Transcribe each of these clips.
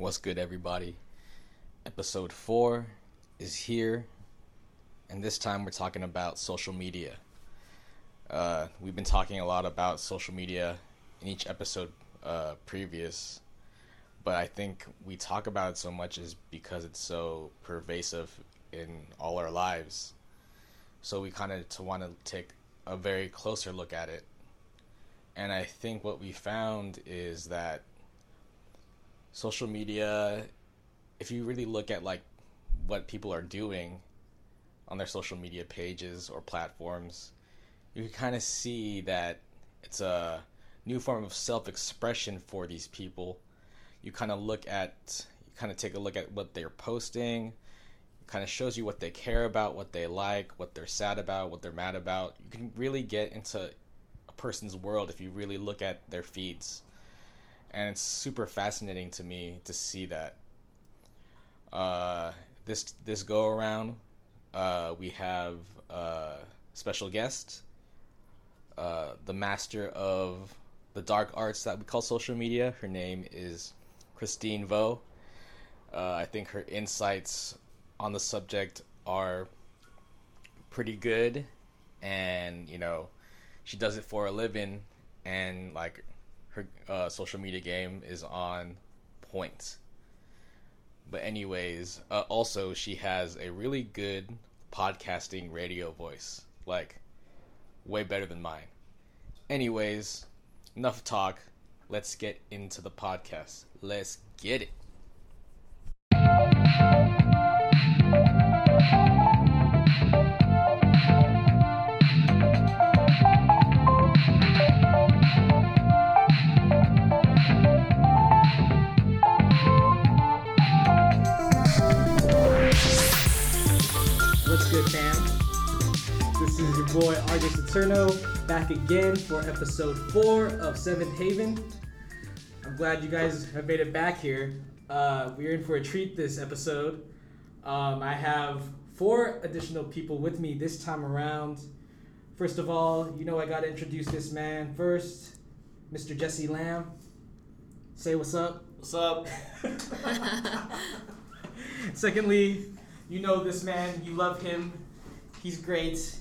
What's good, everybody? Episode 4 is here, and this time we're talking about social media. Uh, we've been talking a lot about social media in each episode uh, previous, but I think we talk about it so much is because it's so pervasive in all our lives. So we kind of to want to take a very closer look at it. And I think what we found is that social media if you really look at like what people are doing on their social media pages or platforms you can kind of see that it's a new form of self-expression for these people. You kind of look at you kind of take a look at what they're posting kind of shows you what they care about what they like what they're sad about what they're mad about. You can really get into a person's world if you really look at their feeds and it's super fascinating to me to see that. Uh, this this go around, uh, we have a special guest, uh, the master of the dark arts that we call social media. Her name is Christine Vo. Uh, I think her insights on the subject are pretty good, and you know, she does it for a living, and like her uh, social media game is on point. But anyways, uh, also she has a really good podcasting radio voice, like way better than mine. Anyways, enough talk. Let's get into the podcast. Let's get it. Your boy RJ Saturno back again for episode four of Seventh Haven. I'm glad you guys have made it back here. Uh, we're in for a treat this episode. Um, I have four additional people with me this time around. First of all, you know I gotta introduce this man first, Mr. Jesse Lamb. Say what's up. What's up? Secondly, you know this man, you love him. He's great.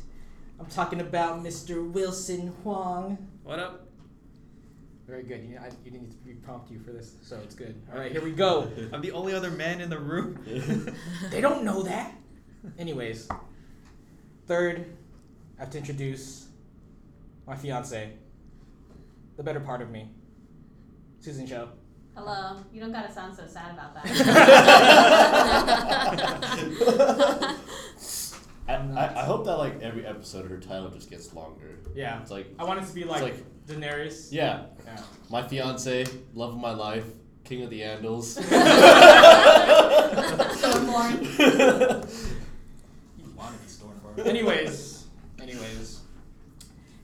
I'm talking about Mr. Wilson Huang. What up? Very good. You, I, you didn't need to prompt you for this, so it's good. All right, here we go. I'm the only other man in the room. they don't know that. Anyways, third, I have to introduce my fiance, the better part of me, Susan Show. Hello. You don't gotta sound so sad about that. I, I, I hope that like every episode of her title just gets longer. Yeah. It's like I want it to be like, like- Daenerys. yeah, Yeah. my fiance, love of my life, king of the Andals. Stormborn. You want to be Stormborn. anyways, anyways.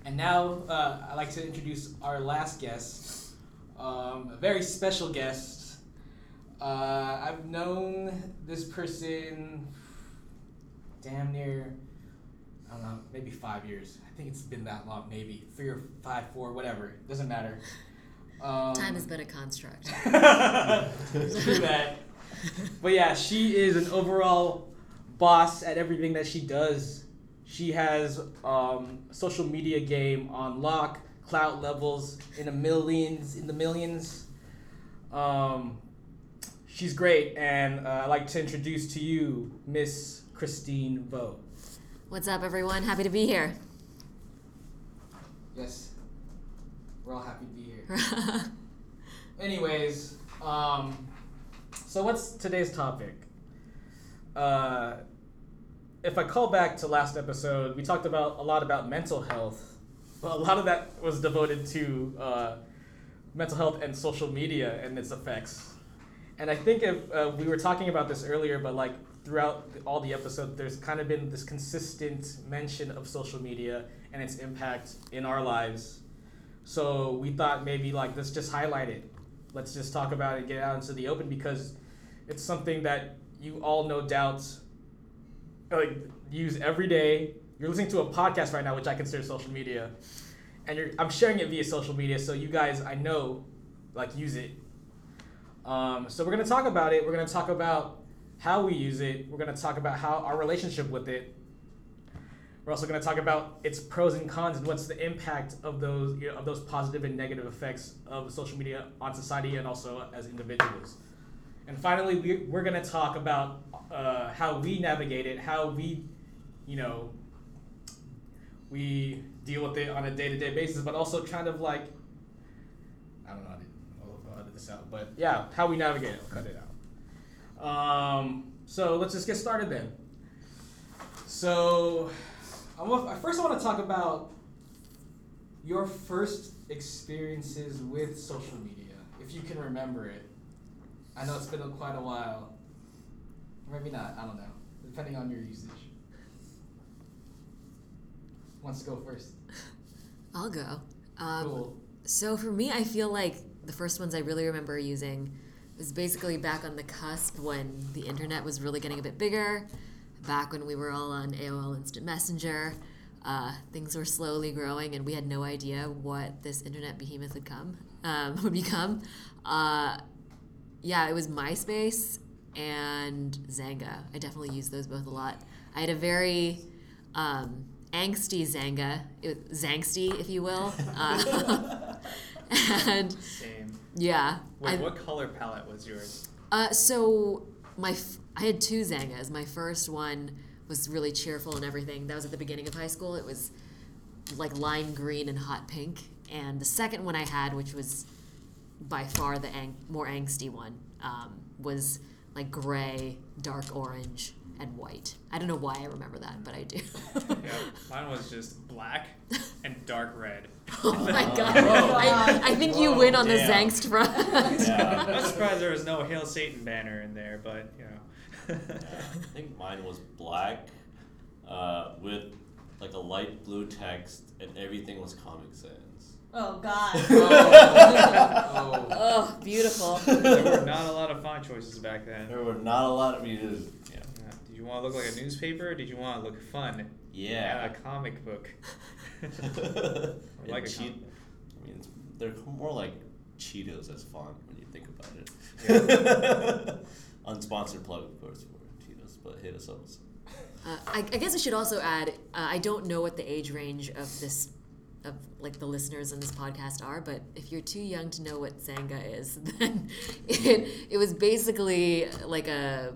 And now uh, I'd like to introduce our last guest, um, a very special guest. Uh, I've known this person damn near, I don't know, maybe five years. I think it's been that long, maybe three or five, four, whatever. It Doesn't matter. Um, Time has been a construct. True that. But yeah, she is an overall boss at everything that she does. She has um, social media game on lock, clout levels in the millions, in the millions. Um, she's great, and uh, I'd like to introduce to you Miss Christine Vo. What's up, everyone? Happy to be here. Yes, we're all happy to be here. Anyways, um, so what's today's topic? Uh, if I call back to last episode, we talked about a lot about mental health, but a lot of that was devoted to uh, mental health and social media and its effects. And I think if uh, we were talking about this earlier, but like throughout all the episodes, there's kind of been this consistent mention of social media and its impact in our lives. So we thought maybe like let's just highlight it. Let's just talk about it, get out into the open because it's something that you all no doubt like use every day. You're listening to a podcast right now, which I consider social media, and I'm sharing it via social media. So you guys, I know, like use it. Um, so we're gonna talk about it. We're gonna talk about how we use it. We're gonna talk about how our relationship with it. We're also gonna talk about its pros and cons and what's the impact of those you know, of those positive and negative effects of social media on society and also as individuals. And finally, we, we're gonna talk about uh, how we navigate it, how we, you know, we deal with it on a day to day basis, but also kind of like I don't know how to, I'll edit this out, but yeah, how we navigate it. I'll cut it out. Um, so let's just get started then. So, I want, first I want to talk about your first experiences with social media, if you can remember it. I know it's been a, quite a while. Maybe not. I don't know, depending on your usage. Who Wants to go first? I'll go. Um, cool. So for me, I feel like the first ones I really remember using was basically back on the cusp when the internet was really getting a bit bigger, back when we were all on AOL Instant Messenger. Uh, things were slowly growing, and we had no idea what this internet behemoth would come um, would become. Uh, yeah, it was MySpace and Xanga. I definitely used those both a lot. I had a very um, angsty Xanga, it, Zangsty, if you will. Uh, and. Yeah, Wait, I- what color palette was yours? uh, so my f- I had two Xangas. My first one was really cheerful and everything. That was at the beginning of high school. It was like lime green and hot pink. And the second one I had, which was by far the ang- more angsty one, um, was like gray, dark orange, and white. I don't know why I remember that, but I do. Yeah, mine was just black and dark red. oh my god! Whoa. I, I think you Whoa, win on the damn. Zangst front. Yeah. I'm surprised there was no Hail Satan banner in there, but you know. I think mine was black, uh, with like a light blue text, and everything was Comic Sans. Oh God. Oh. oh, beautiful. there were not a lot of font choices back then. There were not a lot of me to. Yeah. Yeah. Did you want to look like a newspaper? Or did you want to look fun? Yeah. a comic book. And like a Cheet- comic. I mean, it's, they're more like Cheetos as font when you think about it. Unsponsored plug, of course, for Cheetos, but hit us up. Uh, I, I guess I should also add, uh, I don't know what the age range of this, of like the listeners in this podcast are, but if you're too young to know what Xanga is, then it, it was basically like a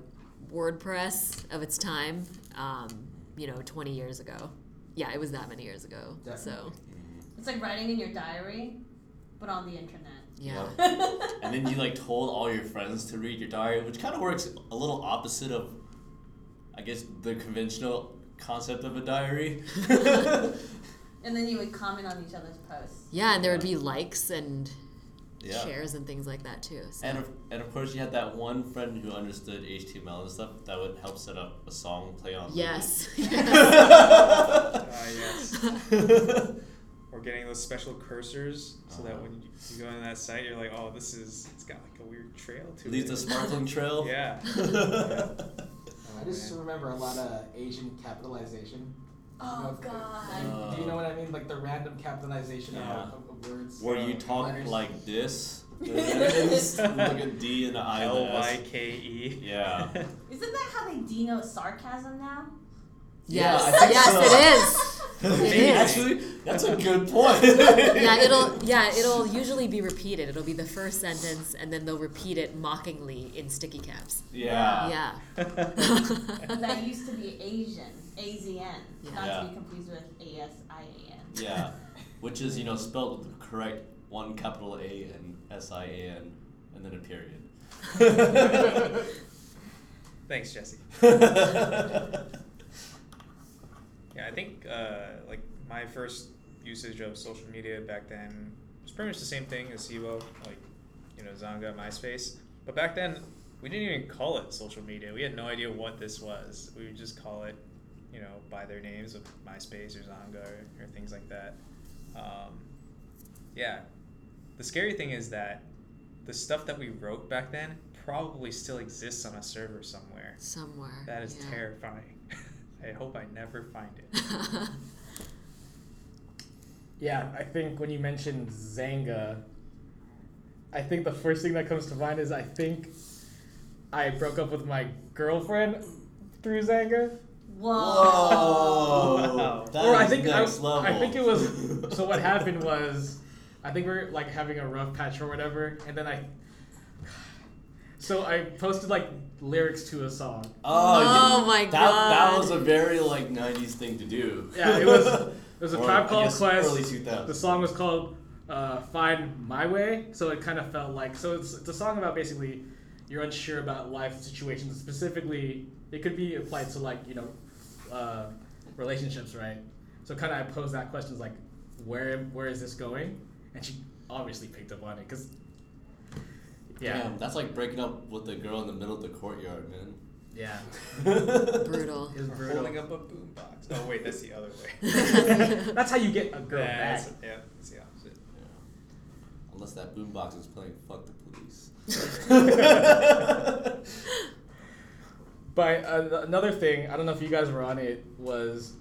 WordPress of its time, um, you know, 20 years ago. Yeah, it was that many years ago. So, mm-hmm. it's like writing in your diary, but on the internet. yeah. And then you like told all your friends to read your diary, which kind of works a little opposite of, I guess, the conventional concept of a diary. And then you would comment on each other's posts. Yeah, and there would be likes and yeah. shares and things like that too. So. And of, and of course, you had that one friend who understood HTML and stuff that would help set up a song play on. yes. Ah, yes. Or getting those special cursors so that Uh-huh. when you, you go on that site, you're like, oh, this is, it's got like a weird trail to Leaves it. a sparkling trail. Yeah. I just remember a lot of Asian capitalization. Oh You know, God. Do you know what I mean? Like the random capitalization Yeah. of, of, of words. Where uh, you talk letters. like this. and then it's like a D and an I and L an Y S. K E. Yeah. Isn't that how they denote sarcasm now? Yeah, Yes, I think yes, so. it is. It is. Actually, that's a good point. yeah, it'll yeah, it'll usually be repeated. It'll be the first sentence, and then they'll repeat it mockingly in sticky caps. Yeah. Yeah. that used to be Asian, A-Z-N, not Yeah. to be confused with A-S-I-A-N. Yeah. Which is, you know, spelled with the correct one capital A and S I A N and then a period. Thanks, Jesse. Yeah, I think uh, like my first usage of social media back then was pretty much the same thing as Sivo, like you know Xanga, MySpace. But back then, we didn't even call it social media. We had no idea what this was. We would just call it, you know, by their names of MySpace or Xanga or, or things like that. Um, yeah, the scary thing is that the stuff that we wrote back then probably still exists on a server somewhere. Somewhere. That is yeah. terrifying. I hope I never find it. Yeah, I think when you mentioned Xanga, I think the first thing that comes to mind is I think I broke up with my girlfriend through Xanga. Whoa. Whoa! That or I is think I, level. I think it was. so what happened was, I think we are like having a rough patch or whatever, and then I. So I posted like lyrics to a song. Oh, Oh yeah. my that, That was a very like '90s thing to do. Yeah, it was. It was a Or, tribe called Quest. Early 2000s. The song was called uh, "Find My Way," so it kind of felt like so. It's, it's a song about basically you're unsure about life situations. Specifically, it could be applied to like you know uh, relationships, right? So kind of I posed that question like, where where is this going? And she obviously picked up on it because yeah, Damn, that's like breaking up with the girl in the middle of the courtyard, man. yeah, Brutal. it was brutal. holding up a boombox. Oh wait, that's the other way. That's how you get a girl yeah, back. that's, yeah, that's the opposite. Yeah. Unless that boombox is playing "Fuck the Police." But uh, another thing, I don't know if you guys were on it, was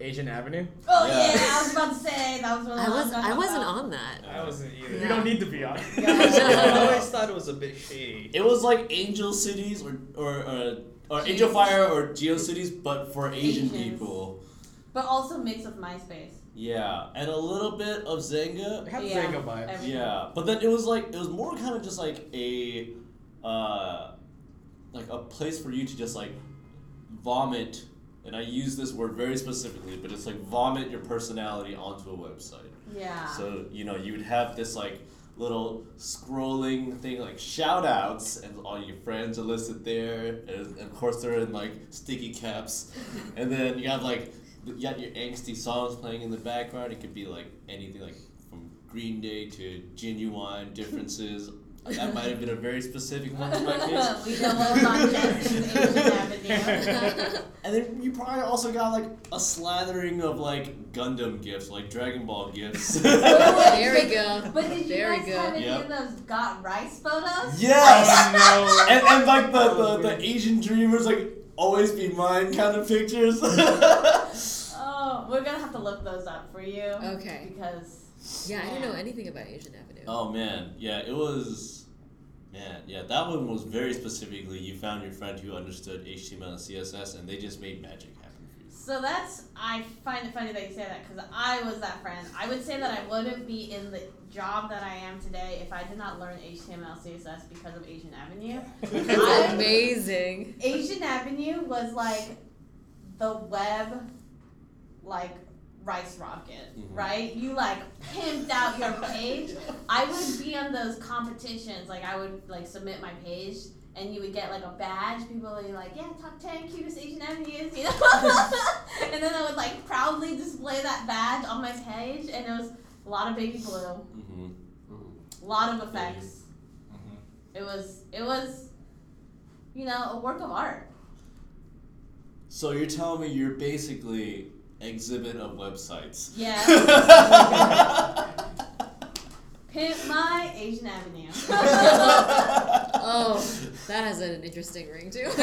Asian Avenue. Oh Yeah. yeah. I was about to say that was what I was talking I wasn't about. on that. I wasn't either. You don't need to be on. I always thought it was a bit shady. It was like Angel Cities or or or, or Angel Fire or GeoCities, but for Asian Asians. people. But also mix of MySpace. Yeah, and a little bit of Xanga. It had Yeah. Xanga vibes. Every- Yeah, but then it was like it was more kind of just like a, uh, like a place for you to just like vomit, and I use this word very specifically, but it's like vomit your personality onto a website. Yeah. So you know you would have this like little scrolling thing like shout outs and all your friends are listed there and of course they're in like sticky caps and then you have like you got your angsty songs playing in the background it could be like anything like from green day to genuine differences that might have been a very specific one in my case we know all about Justin's Asian Avenue. and then you probably also got like a slathering of like gundam gifts like dragon ball gifts There we go. But did you Very guys good. have any Yep. of those got rice photos? yes Oh, no. and, and like the, the, the Asian dreamers like always be mine kind of pictures. Oh, we're gonna have to look those up for you. Okay. Because Yeah, I didn't know anything about Asian Avenue. oh man, yeah, it was man, yeah, that one was very specifically you found your friend who understood HTML and CSS and they just made magic happen for you. So that's I find it funny that you say that because I was that friend. I would say that I wouldn't be in the job that I am today if I did not learn HTML CSS because of Asian Avenue. I- Amazing. Asian Avenue was like the web, like rice rocket, Mhm. right? You like pimped out your page. I would be on those competitions. Like I would like submit my page. And you would get like a badge. People would be like, "Yeah, top ten cutest Asian avenues," you know. and then I would like proudly display that badge on my page, and it was a lot of baby blue, Mm-hmm. a lot of effects. Mhm. It was, it was, you know, a work of art. So you're telling me you're basically exhibit of websites. Yeah. Pimp my Asian Avenue. Oh. oh, that has an interesting ring to it. oh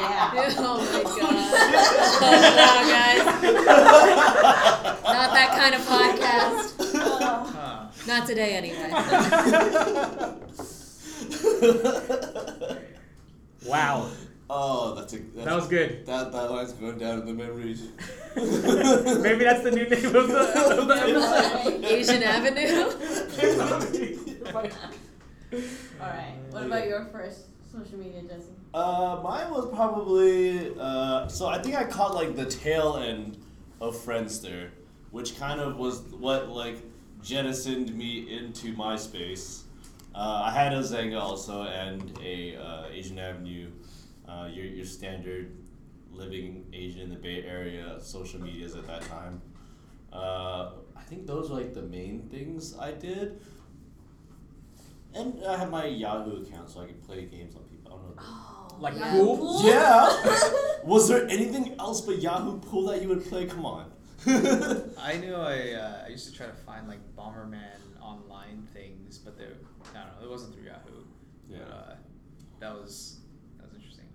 yeah. oh my oh, god. Oh no, guys. Not that kind of podcast. Huh. Not today, anyway. Wow, oh, that's a that's, that was good. that that line's going down in the memories. Maybe that's the new name of the, of the episode. Asian Avenue. All right. What about your first social media, Jesse? Uh, mine was probably uh, so I think I caught like the tail end of Friendster, which kind of was what like jettisoned me into MySpace. Uh, I had a Xanga also and a uh, Asian Avenue, uh, your your standard living Asian in the Bay Area social medias at that time. Uh, I think those were like the main things I did. And I had my Yahoo account so I could play games on people. I don't know. Oh, Like Yeah. cool? Yeah. Was there anything else but Yahoo Pool that you would play? Come on. I knew I uh, I used to try to find like Bomberman online things, but there I don't know it wasn't through Yahoo. Yeah. But, uh, that was that was interesting.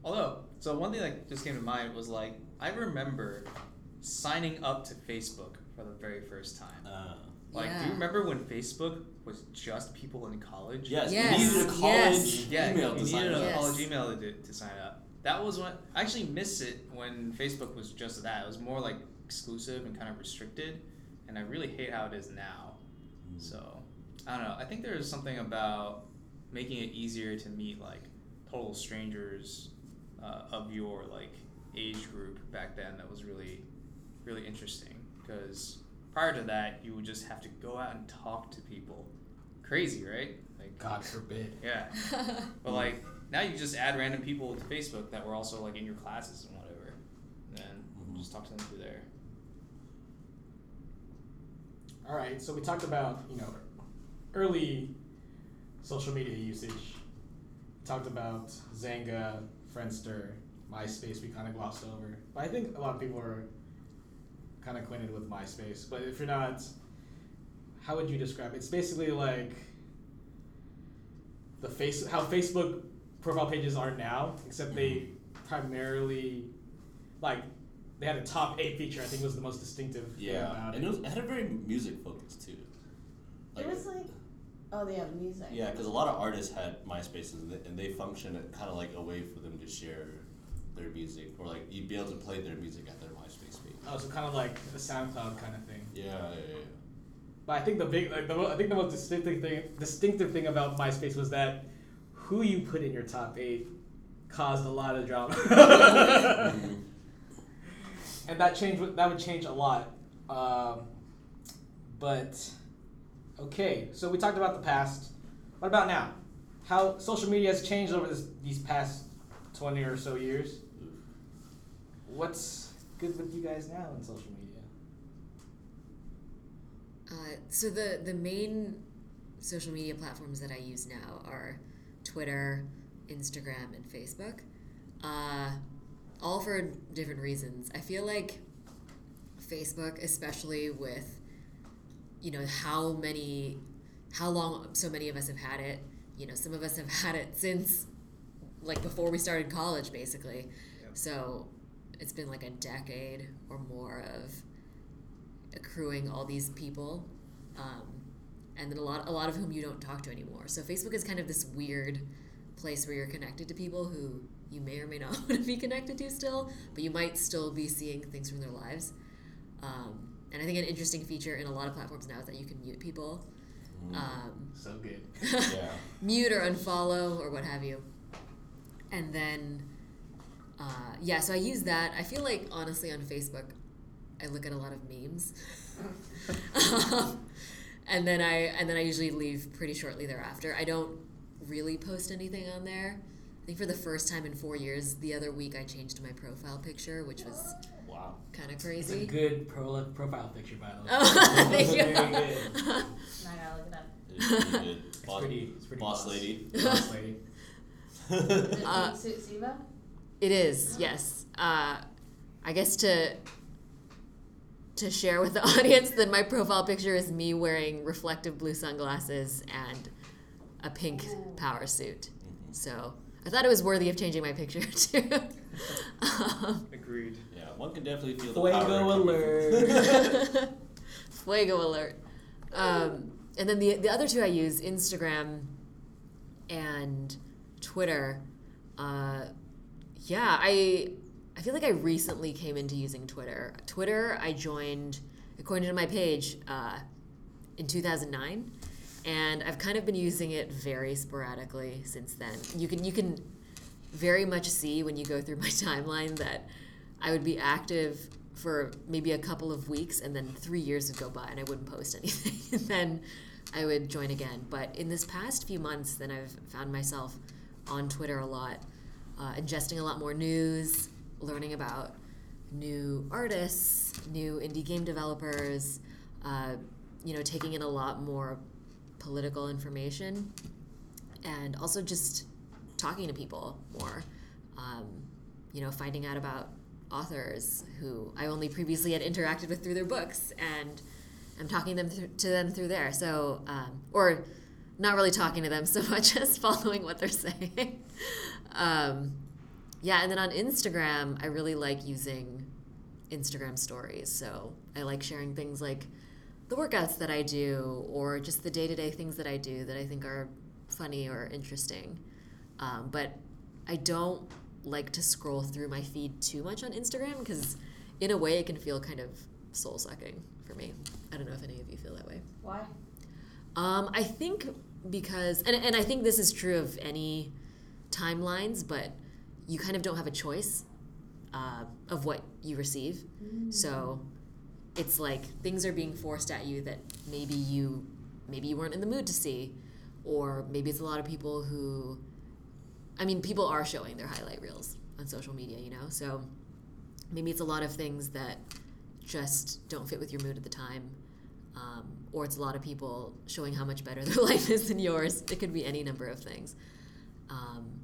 Although, so one thing that just came to mind was like I remember signing up to Facebook for the very first time. Uh, Like, do you remember when Facebook was just people in college? Yes, Yes, you needed a college yes. Yeah, email you to sign needed up. a Yes. college email to, to sign up. That was when I actually miss it when Facebook was just that. It was more like exclusive and kind of restricted, and I really hate how it is now. So I don't know. I think there's something about making it easier to meet like total strangers uh, of your like age group back then. That was really, really interesting because prior to that, you would just have to go out and talk to people. Crazy, right? Like God forbid. yeah. But like now you just add random people to Facebook that were also like in your classes and whatever. And then Mhm. just talk to them through there. All right, so we talked about you know early social media usage. We talked about Xanga, Friendster, MySpace. We kind of glossed over, but I think a lot of people are kind of acquainted with MySpace. But if you're not, how would you describe it? It's basically like the face how Facebook profile pages are now, except they mm-hmm. primarily like they had a top eight feature. I think was the most distinctive. thing Yeah, about and it, was, it had a very music focus too. Like, It was like, oh, they have music. Yeah, because a lot of artists had MySpaces and they, and they function kind of like a way for them to share their music or like you'd be able to play their music at their MySpace page. Oh, so kind of like a SoundCloud kind of thing. Yeah, yeah, yeah. But I think the big, like the, I think the most distinctive thing, distinctive thing about MySpace was that who you put in your top eight caused a lot of drama, Mhm. and that change would- that would change a lot. Um, but okay, so we talked about the past. What about now? How social media has changed over this, these past twenty or so years. What's good with you guys now in social media? Uh, so the the main social media platforms that I use now are Twitter, Instagram, and Facebook. Uh, all for different reasons. I feel like Facebook, especially with you know how many, how long so many of us have had it. You know, some of us have had it since like before we started college, basically. Yep. So it's been like a decade or more of accruing all these people, um, and then a lot a lot of whom you don't talk to anymore. So Facebook is kind of this weird place where you're connected to people who you may or may not want to be connected to still, but you might still be seeing things from their lives. Um, and I think an interesting feature in a lot of platforms now is that you can mute people, um, So good. yeah. mute or unfollow or what have you. And then, uh, yeah, so I use that. I feel like honestly on Facebook, I look at a lot of memes, um, and then I and then I usually leave pretty shortly thereafter. I don't really post anything on there. I think for the first time in four years, the other week I changed my profile picture, which was Wow. kind of crazy. It's a good pro- profile picture, by the way. Oh, thank you. Very good. I gotta look it up. It's pretty good. It's Boss, pretty, it's pretty boss lady. Boss lady. Is it Uh, Su- Siva? It is, yes. Uh, I guess to to share with the audience that my profile picture is me wearing reflective blue sunglasses and a pink power suit. So I thought it was worthy of changing my picture too. Um, Agreed. Yeah, one can definitely feel the power. Fuego coming alert. Fuego alert. Um, and then the the other two I use Instagram and Twitter. Uh, yeah, I I feel like I recently came into using Twitter. Twitter I joined according to my page uh, in 2009, and I've kind of been using it very sporadically since then. You can you can very much see when you go through my timeline that I would be active for maybe a couple of weeks and then three years would go by and I wouldn't post anything. and then I would join again. But in this past few months, then I've found myself on Twitter a lot, uh, ingesting a lot more news, learning about new artists, new indie game developers, uh, you know, taking in a lot more political information, and also just talking to people more. Um, you know, finding out about authors who I only previously had interacted with through their books, and I'm talking them th- to them through there. So, um, or not really talking to them so much as following what they're saying. um, yeah, and then on Instagram, I really like using Instagram stories. So I like sharing things like the workouts that I do or just the day to day things that I do that I think are funny or interesting. Um, but I don't like to scroll through my feed too much on Instagram because, in a way, it can feel kind of soul sucking for me. I don't know if any of you feel that way. Why? Um, I think because, and, and I think this is true of any timelines, but you kind of don't have a choice uh, of what you receive. So it's like things are being forced at you that maybe you maybe you weren't in the mood to see, or maybe it's a lot of people who, I mean, people are showing their highlight reels on social media, you know. So maybe it's a lot of things that just don't fit with your mood at the time um, or it's a lot of people showing how much better their life is than yours. It could be any number of things. Um,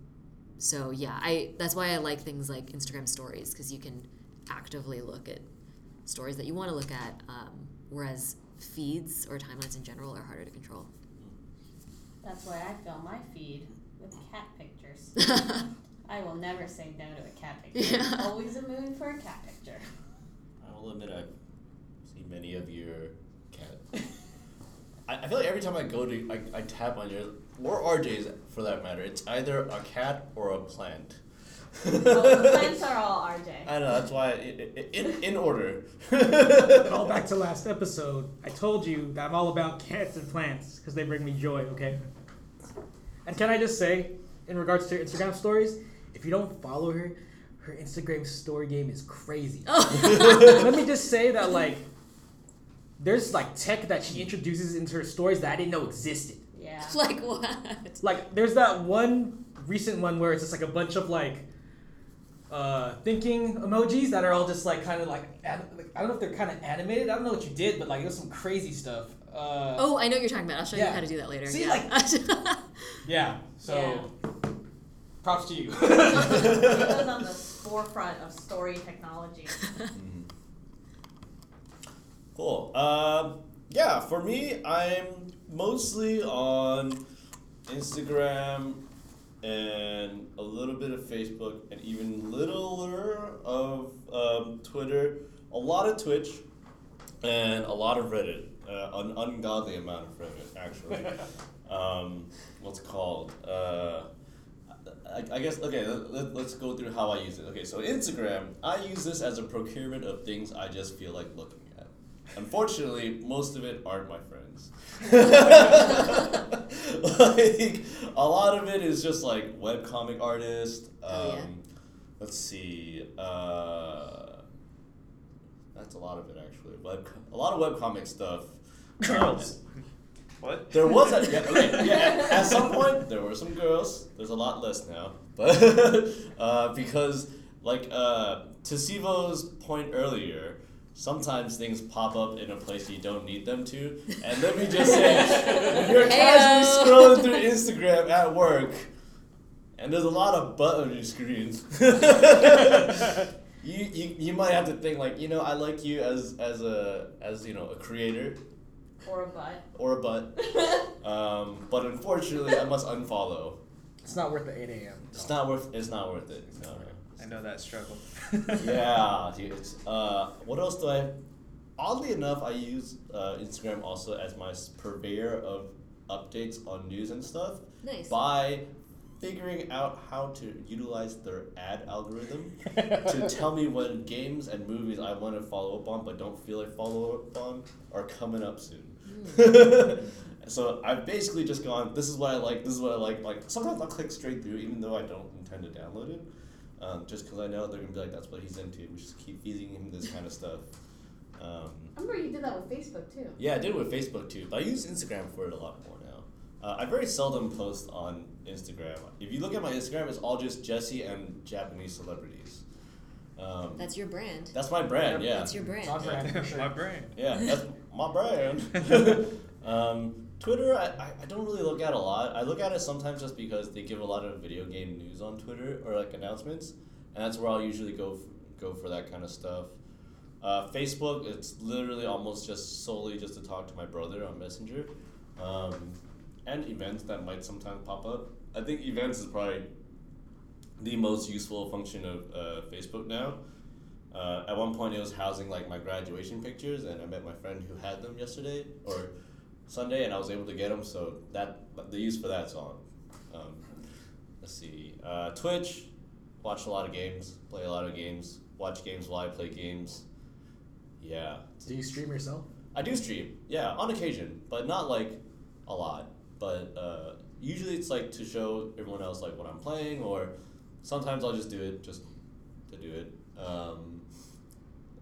so yeah, I that's why I like things like Instagram Stories because you can actively look at stories that you want to look at, um, whereas feeds or timelines in general are harder to control. That's why I fill my feed with cat pictures. I will never say no to a cat picture. Yeah. Always a mood for a cat picture. I will admit I've seen many of your cat. I, I feel like every time I go to I, I tap on yours or RJ's for that matter, it's either a cat or a plant. The plants are all RJ. I know that's why i i in in order. All back to last episode. I told you that I'm all about cats and plants because they bring me joy. Okay. And can I just say, in regards to her Instagram stories, if you don't follow her, her Instagram story game is crazy. Oh. Let me just say that like, there's like tech that she introduces into her stories that I didn't know existed. Yeah. like what? Like, there's that one recent one where it's just like a bunch of like. Uh, thinking emojis that are all just like kind of like, an- like I don't know if they're kind of animated. I don't know what you did, but like it was some crazy stuff. Uh, Oh, I know what you're talking about. I'll show you how to do that later. See, yeah. like- Yeah. So, props to you. It was on the forefront of story technology. Cool. Um, yeah, for me, I'm mostly on Instagram and a little bit of Facebook and even littler of um, Twitter, a lot of Twitch, and a lot of Reddit. Uh, an ungodly amount of Reddit, actually. um, what's called? Uh, I, I guess okay. Let, let, let's go through how I use it. Okay, so Instagram, I use this as a procurement of things I just feel like looking at. Unfortunately, most of it aren't my friends. like a lot of it is just like webcomic artist. Um, Oh, yeah. Let's see. Uh, that's a lot of it actually. Web, a lot of webcomic stuff. Girls. What? There was a yeah, okay, yeah, at some point there were some girls. There's a lot less now, but uh, because like uh, to Sivo's point earlier, sometimes things pop up in a place you don't need them to. And let me just say, when you're casually Heyo. scrolling through Instagram at work, and there's a lot of butt on your screens. You, you, you might have to think like you know I like you as as a as you know a creator Or a butt. or a butt um, but unfortunately, I must unfollow. It's not worth the 8 a.m. It's not worth. It's not worth it. No. I know that struggle. Yeah, dude. It's, uh, what else do I? Oddly enough, I use uh, Instagram also as my purveyor of updates on news and stuff nice. by figuring out how to utilize their ad algorithm to tell me when games and movies I want to follow up on but don't feel like follow up on are coming up soon. so I've basically just gone. This is what I like. This is what I like. Like sometimes I'll click straight through, even though I don't intend to download it, um, just because I know they're gonna be like, "That's what he's into." We just keep feeding him this kind of stuff. Um, I remember you did that with Facebook too. yeah, I did it with Facebook too, but I use Instagram for it a lot more now. Uh, I very seldom post on Instagram. If you look at my Instagram, it's all just Jesse and Japanese celebrities. Um, That's your brand. that's my brand, yeah. That's your brand. My brand. My brain. Yeah, that's my brand. um, Twitter, I, I, don't really look at a lot. I look at it sometimes just because they give a lot of video game news on Twitter or like announcements, and that's where I'll usually go f- go for that kind of stuff. Uh, Facebook, it's literally almost just solely just to talk to my brother on Messenger, um, and events that might sometimes pop up. I think events is probably the most useful function of uh, Facebook now. Uh, at one point, it was housing like my graduation pictures, and I met my friend who had them yesterday or Sunday, and I was able to get them. So that the use for that's on. Um, let's see. Uh, Twitch, watch a lot of games, play a lot of games, watch games while I play games. Yeah, Do you stream yourself? I do stream. Yeah, on occasion, but not like a lot. But uh, usually it's like to show everyone else like what I'm playing, or sometimes I'll just do it just to do it. Um,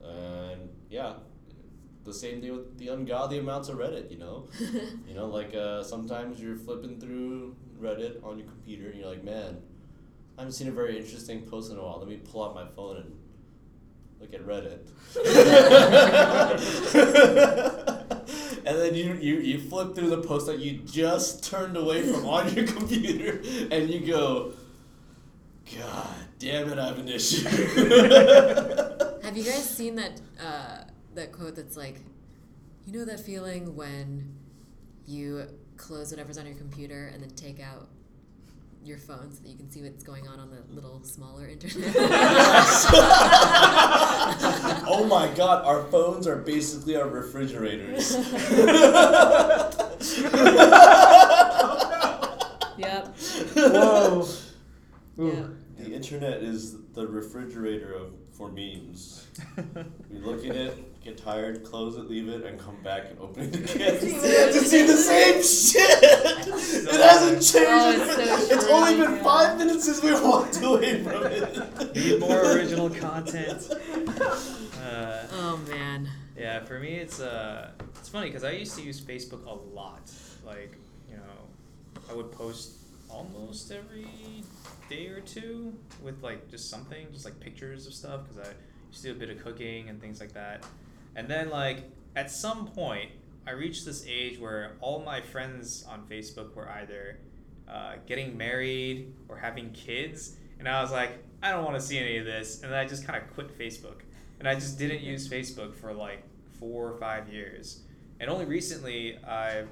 and yeah, the same thing with the ungodly amounts of Reddit. You know, you know, like uh, sometimes you're flipping through Reddit on your computer, and you're like, man, I haven't seen a very interesting post in a while. Let me pull out my phone and look at Reddit. and then you, you, you flip through the post that you just turned away from on your computer and you go, God damn it, I have an issue. Have you guys seen that uh, that quote that's like, you know that feeling when you close whatever's on your computer and then take out your phone so that you can see what's going on on the little smaller internet? oh my god, our phones are basically our refrigerators. yep. Whoa. Yeah. The internet is the refrigerator of for memes. You look at it, get tired, close it, leave it, and come back and open it again to see the same shit. it hasn't changed. Oh, it's so it's only been yeah. five minutes since we walked away from it. Need more original content. Uh, Oh man. yeah, for me, it's uh, it's funny because I used to use Facebook a lot. Like, you know, I would post almost every day or two with like just something, just like pictures of stuff because I used to do a bit of cooking and things like that. And then like at some point, I reached this age where all my friends on Facebook were either uh, getting married or having kids, and I was like, I don't want to see any of this, and then I just kind of quit Facebook, and I just didn't use Facebook for like four or five years, and only recently I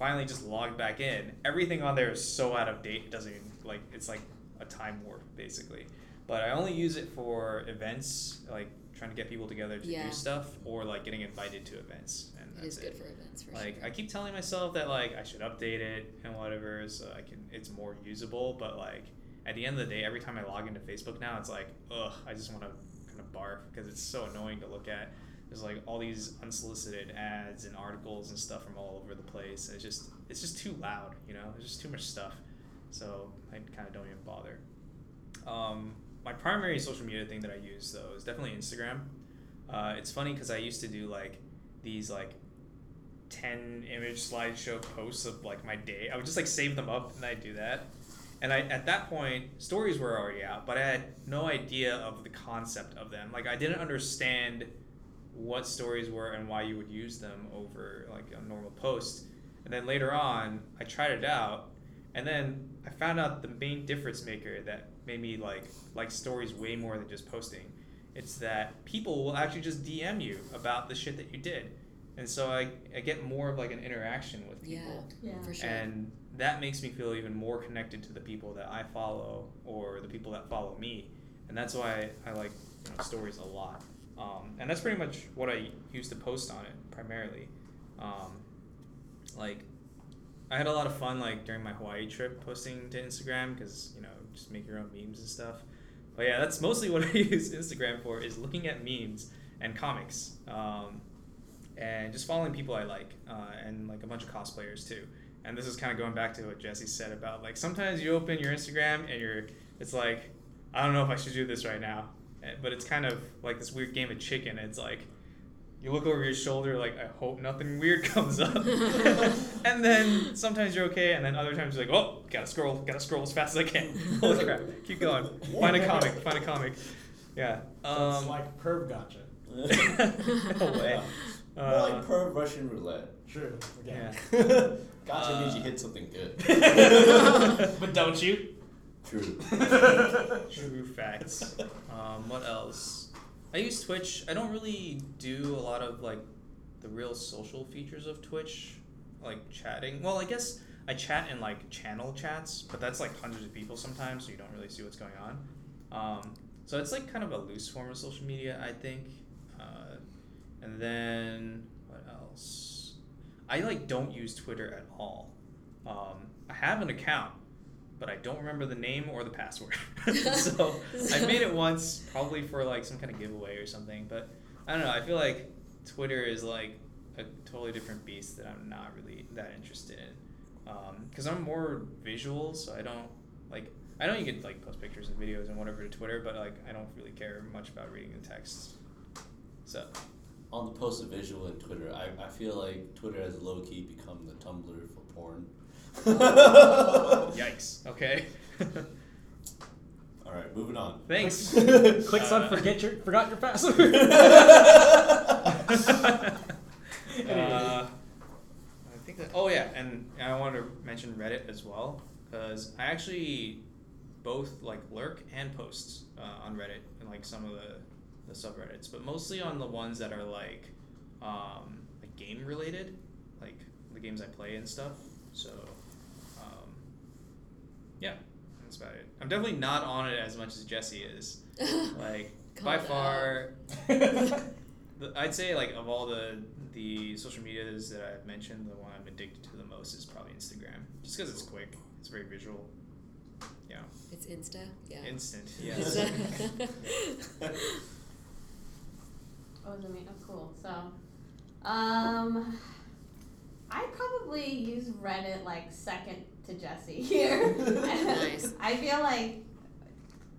finally just logged back in. Everything on there is so out of date, it doesn't even like it's like a time warp basically. But I only use it for events, like trying to get people together to Yeah. do stuff, or like getting invited to events, and It that's is good for events for like sure. I keep telling myself that like I should update it and whatever so I can it's more usable but like at the end of the day every time I log into Facebook now it's like ugh I just want to kind of barf because it's so annoying to look at there's like all these unsolicited ads and articles and stuff from all over the place it's just it's just too loud you know there's just too much stuff so I kind of don't even bother um, my primary social media thing that I use though is definitely Instagram uh, it's funny because I used to do like these like 10 image slideshow posts of like my day. I would just like save them up and I'd do that. And I at that point stories were already out, but I had no idea of the concept of them. Like I didn't understand what stories were and why you would use them over like a normal post. And then later on, I tried it out and then I found out the main difference maker that made me like like stories way more than just posting. It's that people will actually just DM you about the shit that you did. And so I, I get more of like an interaction with people. Yeah. for sure. And that makes me feel even more connected to the people that I follow or the people that follow me. And that's why I like you know, stories a lot. Um, and that's pretty much what I used to post on it primarily. Um, like, I had a lot of fun like during my Hawaii trip posting to Instagram because you know just make your own memes and stuff. But yeah, that's mostly what I use Instagram for is looking at memes and comics. Um, and just following people I like, uh, and like a bunch of cosplayers too. And this is kind of going back to what Jesse said about like sometimes you open your Instagram and you're, it's like, I don't know if I should do this right now, but it's kind of like this weird game of chicken. It's like you look over your shoulder, like I hope nothing weird comes up, and then sometimes you're okay, and then other times you're like, oh, gotta scroll, gotta scroll as fast as I can. Holy crap, keep going. Find a comic, find a comic. Yeah. So it's Um, like perv gotcha. no way. More Uh, like perv Russian roulette. True. yeah. gotcha means you Uh, hit something good. but don't you? True. True facts. Um, what else? I use Twitch. I don't really do a lot of like the real social features of Twitch, like chatting. Well, I guess I chat in like channel chats, but that's like hundreds of people sometimes, so you don't really see what's going on. Um, so it's like kind of a loose form of social media, I think. Uh, and then what else? I like don't use Twitter at all. Um, I have an account, but I don't remember the name or the password. so I made it once, probably for like some kind of giveaway or something. But I don't know. I feel like Twitter is like a totally different beast that I'm not really that interested in. Um, because I'm more visual, so I don't like. I know you can like post pictures and videos and whatever to Twitter, but like I don't really care much about reading the text. So On the post of visual and Twitter, I, I feel like Twitter has low key become the Tumblr for porn. yikes. Okay. All right, moving on. Thanks. Clicks on Uh, forget your forgot your password. Uh, I think that. Oh yeah, and I want to mention Reddit as well because I actually both like lurk and post uh, on Reddit and like some of the the subreddits, but mostly on the ones that are like um, like game related, like the games I play and stuff. So yeah, that's about it. I'm definitely not on it as much as Jesse is. Like by Called far. The, I'd say like of all the the social medias that I've mentioned, the one I'm addicted to the most is probably Instagram, just because it's quick, it's very visual, yeah, It's Insta. Yeah. instant, Insta. yes. Oh, is it me? Oh, cool. So, um, I probably use Reddit like second to Jesse here. Nice. I feel like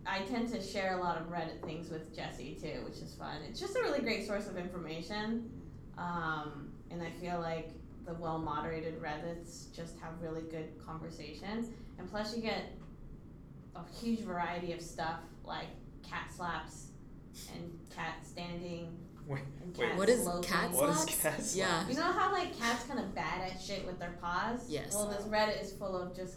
I tend to share a lot of Reddit things with Jesse too, which is fun. It's just a really great source of information, um, and I feel like the well moderated Reddits just have really good conversation, and plus you get a huge variety of stuff like cat slaps and cat standing Wait, wait, What is sloping. cat What is slaps? cat slaps? Yeah. You know how like cats kind of bad at shit with their paws? Yes. Well, this Reddit is full of just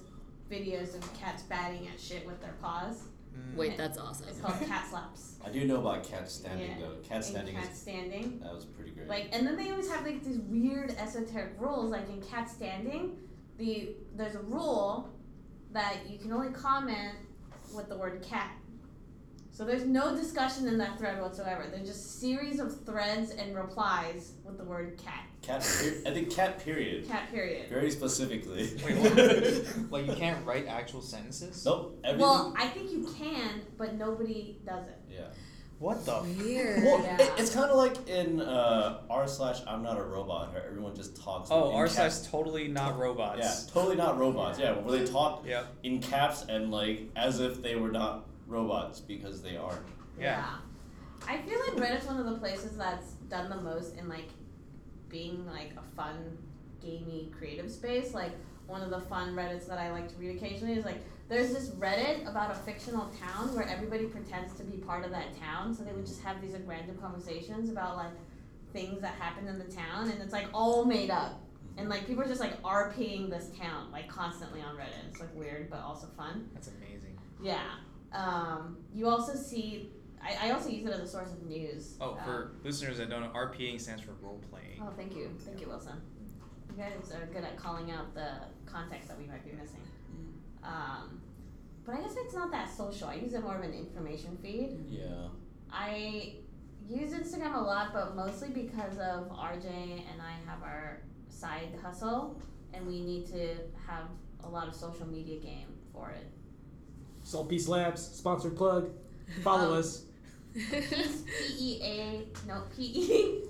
videos of cats batting at shit with their paws. Mm. Wait, that's awesome. It's called cat slaps. I do know about cat standing Yeah. though. Cat and standing cat is standing. that was pretty great. Like, and then they always have like these weird esoteric rules. Like in cat standing, the there's a rule that you can only comment with the word cat. So there's no discussion in that thread whatsoever. There's just series of threads and replies with the word cat. cat. Per- I think cat. Period. Cat period. Very specifically. Wait, what? like you can't write actual sentences? nope. Everything. Well, I think you can, but nobody does it. yeah. What the? Weird. Well, Yeah. it- it's kind of like in uh, r slash I'm not a robot, where everyone just talks. Oh, in r caps. slash totally not robots. Yeah, totally not robots. Yeah, where they talk Yeah. in caps and like as if they were not robots because they aren't. Yeah. I feel like Reddit's one of the places that's done the most in like being like a fun, gamey, creative space. Like one of the fun Reddits that I like to read occasionally is like there's this Reddit about a fictional town where everybody pretends to be part of that town. So they would just have these like random conversations about like things that happened in the town, and it's like all made up. And like people are just like RPing this town like constantly on Reddit. It's like weird but also fun. That's amazing. Yeah. Um, you also see. I, I also use it as a source of news. Oh, Uh, for listeners that don't know, RPing stands for role playing. Oh, thank you, thank you, Wilson. You guys are good at calling out the context that we might be missing. Um, but I guess it's not that social. I use it more of an information feed. Yeah. I use Instagram a lot, but mostly because of RJ and I have our side hustle, and we need to have a lot of social media game for it. Salt Peace Labs, sponsored plug. Follow Um, us. Peace, P E A, no P E.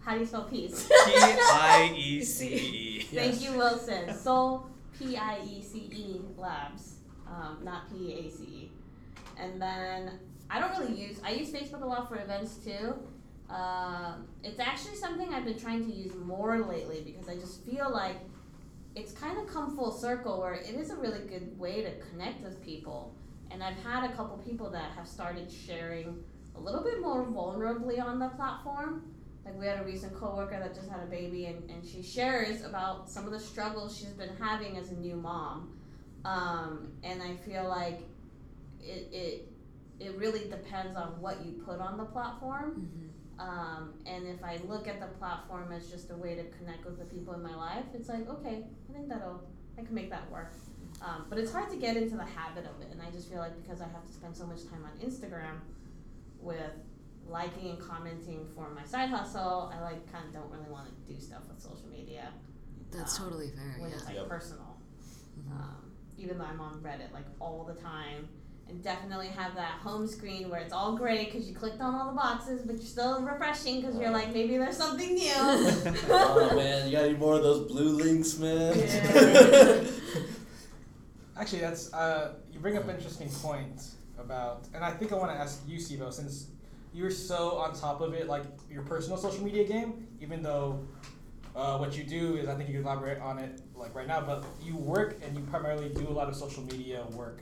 How do you spell peace? P I E C E. Thank you, Wilson. Soul P I E C E Labs, um, not P A C E. And then I don't really use. I use Facebook a lot for events too. Um, it's actually something I've been trying to use more lately because I just feel like it's kind of come full circle where it is a really good way to connect with people. And I've had a couple people that have started sharing a little bit more vulnerably on the platform. Like we had a recent coworker that just had a baby and, and she shares about some of the struggles she's been having as a new mom. Um, and I feel like it, it it really depends on what you put on the platform. Mhm. Um, and if I look at the platform as just a way to connect with the people in my life, it's like, okay, I think that'll, I can make that work. Um, but it's hard to get into the habit of it. And I just feel like because I have to spend so much time on Instagram, with liking and commenting for my side hustle, I like kind of don't really want to do stuff with social media That's Um, totally fair. when Yeah. it's like Yep. personal. Mhm. Um, even though I'm on Reddit like all the time, and definitely have that home screen where it's all gray because you clicked on all the boxes, but you're still refreshing because you're like maybe there's something new. oh man, you gotta need more of those blue links, man. Yeah. Actually, that's uh, you bring up interesting point about, and I think I want to ask you, Sivo, since you're so on top of it, like your personal social media game, even though uh, what you do is, I think you can elaborate on it like right now, but you work and you primarily do a lot of social media work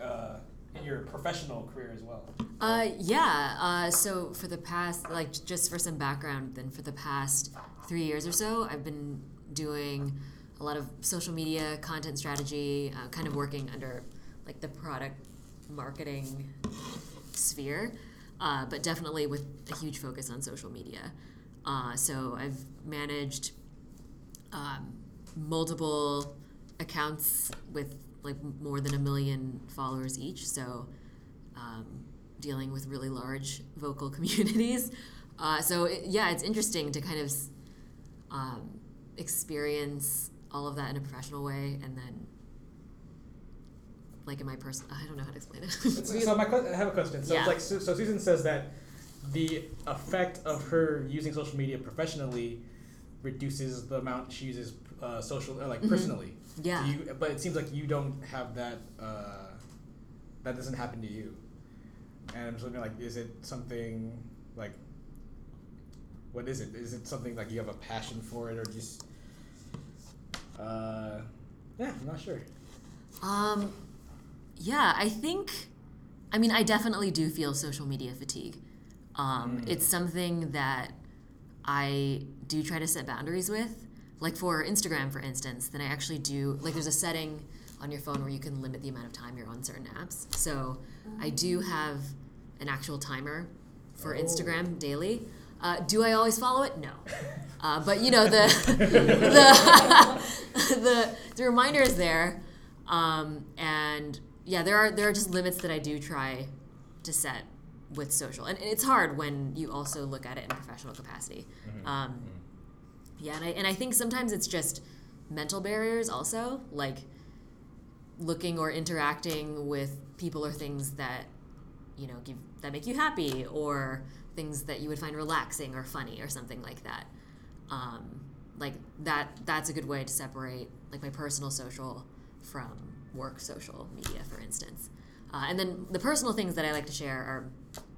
uh, in your professional career as well. Uh, yeah. Uh, so for the past, like, just for some background, then for the past three years or so, I've been doing a lot of social media content strategy, uh, kind of working under like the product marketing sphere, uh, but definitely with a huge focus on social media. Uh, so I've managed um, multiple accounts with like more than a million followers each. So um, dealing with really large vocal communities. Uh, so it, yeah, it's interesting to kind of um, experience all of that in a professional way, and then like in my personal, I don't know how to explain it. so, so my que- I have a question. So Yeah. it's like Su- so Susan says that the effect of her using social media professionally reduces the amount she uses uh, social uh, like Mhm. personally. yeah. You, but it seems like you don't have that. Uh, that doesn't happen to you. And I'm just wondering, like, is it something like? What is it? Is it something like you have a passion for it, or just? Uh, yeah, I'm not sure. Um, yeah, I think. I mean, I definitely do feel social media fatigue. Um, Mm. It's something that I do try to set boundaries with. Like for Instagram, for instance, then I actually do like there's a setting on your phone where you can limit the amount of time you're on certain apps. So I do have an actual timer for Oh. Instagram daily. Uh, do I always follow it? No. Uh, but you know the the the, the reminder is there, um, and yeah, there are there are just limits that I do try to set with social, and it's hard when you also look at it in professional capacity. Um, yeah, and I and I think sometimes it's just mental barriers also, like looking or interacting with people or things that you know give that make you happy or things that you would find relaxing or funny or something like that. Um, like that that's a good way to separate like my personal social from work social media for instance. Uh, and then the personal things that i like to share are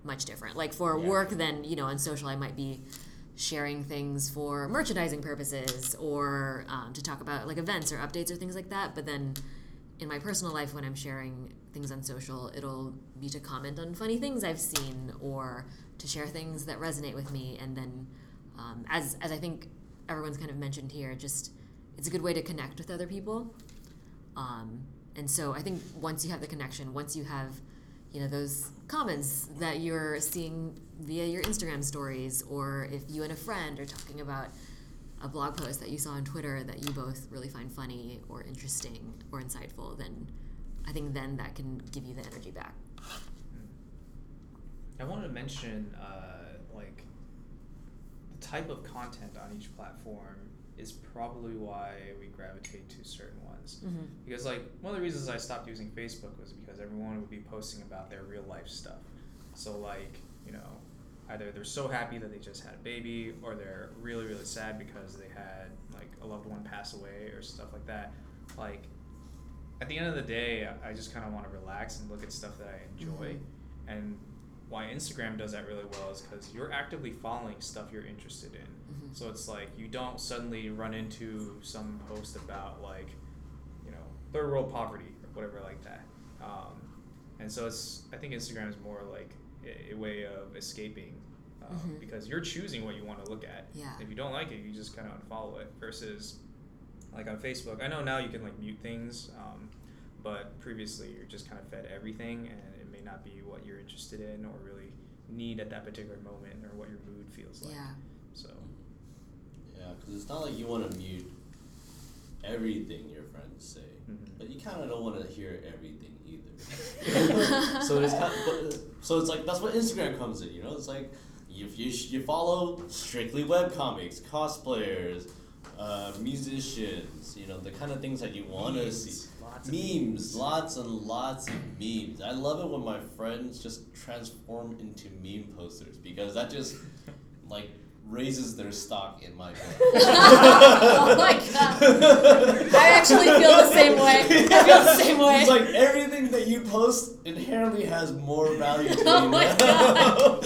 much different. Like for Yeah. work then you know on social i might be sharing things for merchandising purposes or um, to talk about like events or updates or things like that. But then in my personal life when i'm sharing things on social it'll be to comment on funny things i've seen or to share things that resonate with me. And then um, as, as i think everyone's kind of mentioned here just it's a good way to connect with other people. Um, and so i think once you have the connection once you have you know those comments that you're seeing via your instagram stories or if you and a friend are talking about a blog post that you saw on twitter that you both really find funny or interesting or insightful then i think then that can give you the energy back I wanted to mention, uh, like, the type of content on each platform is probably why we gravitate to certain ones. mm-hmm. Because, like, one of the reasons I stopped using Facebook was because everyone would be posting about their real life stuff. So, like, you know, either they're so happy that they just had a baby, or they're really, really sad because they had, like, a loved one pass away, or stuff like that. Like, at the end of the day, I- just kind of want to relax and look at stuff that I enjoy. And why Instagram does that really well is because you're actively following stuff you're interested in. Mhm. So it's like you don't suddenly run into some post about like, you know, third world poverty or whatever like that. Um, and so it's I think Instagram is more like a way of escaping um, Mhm. because you're choosing what you want to look at. Yeah. If you don't like it, you just kind of unfollow it. Versus like on Facebook, I know now you can like mute things, um, but previously you're just kind of fed everything, and it may not be what you're interested in or really need at that particular moment or what your mood feels like. yeah So Yeah, because it's not like you want to mute everything your friends say, Mhm. but you kind of don't want to hear everything either. so it's kind but, so it's like that's what Instagram comes in. You know, it's like if you you follow strictly webcomics, cosplayers, uh, musicians. You know, the kind of things that you want to see. Lots of memes, lots and lots of memes. I love it when my friends just transform into meme posters because that just like raises their stock in my book. oh my god. I actually feel the same way. I feel the same way. It's like everything that you post inherently has more value to Oh me my now. God.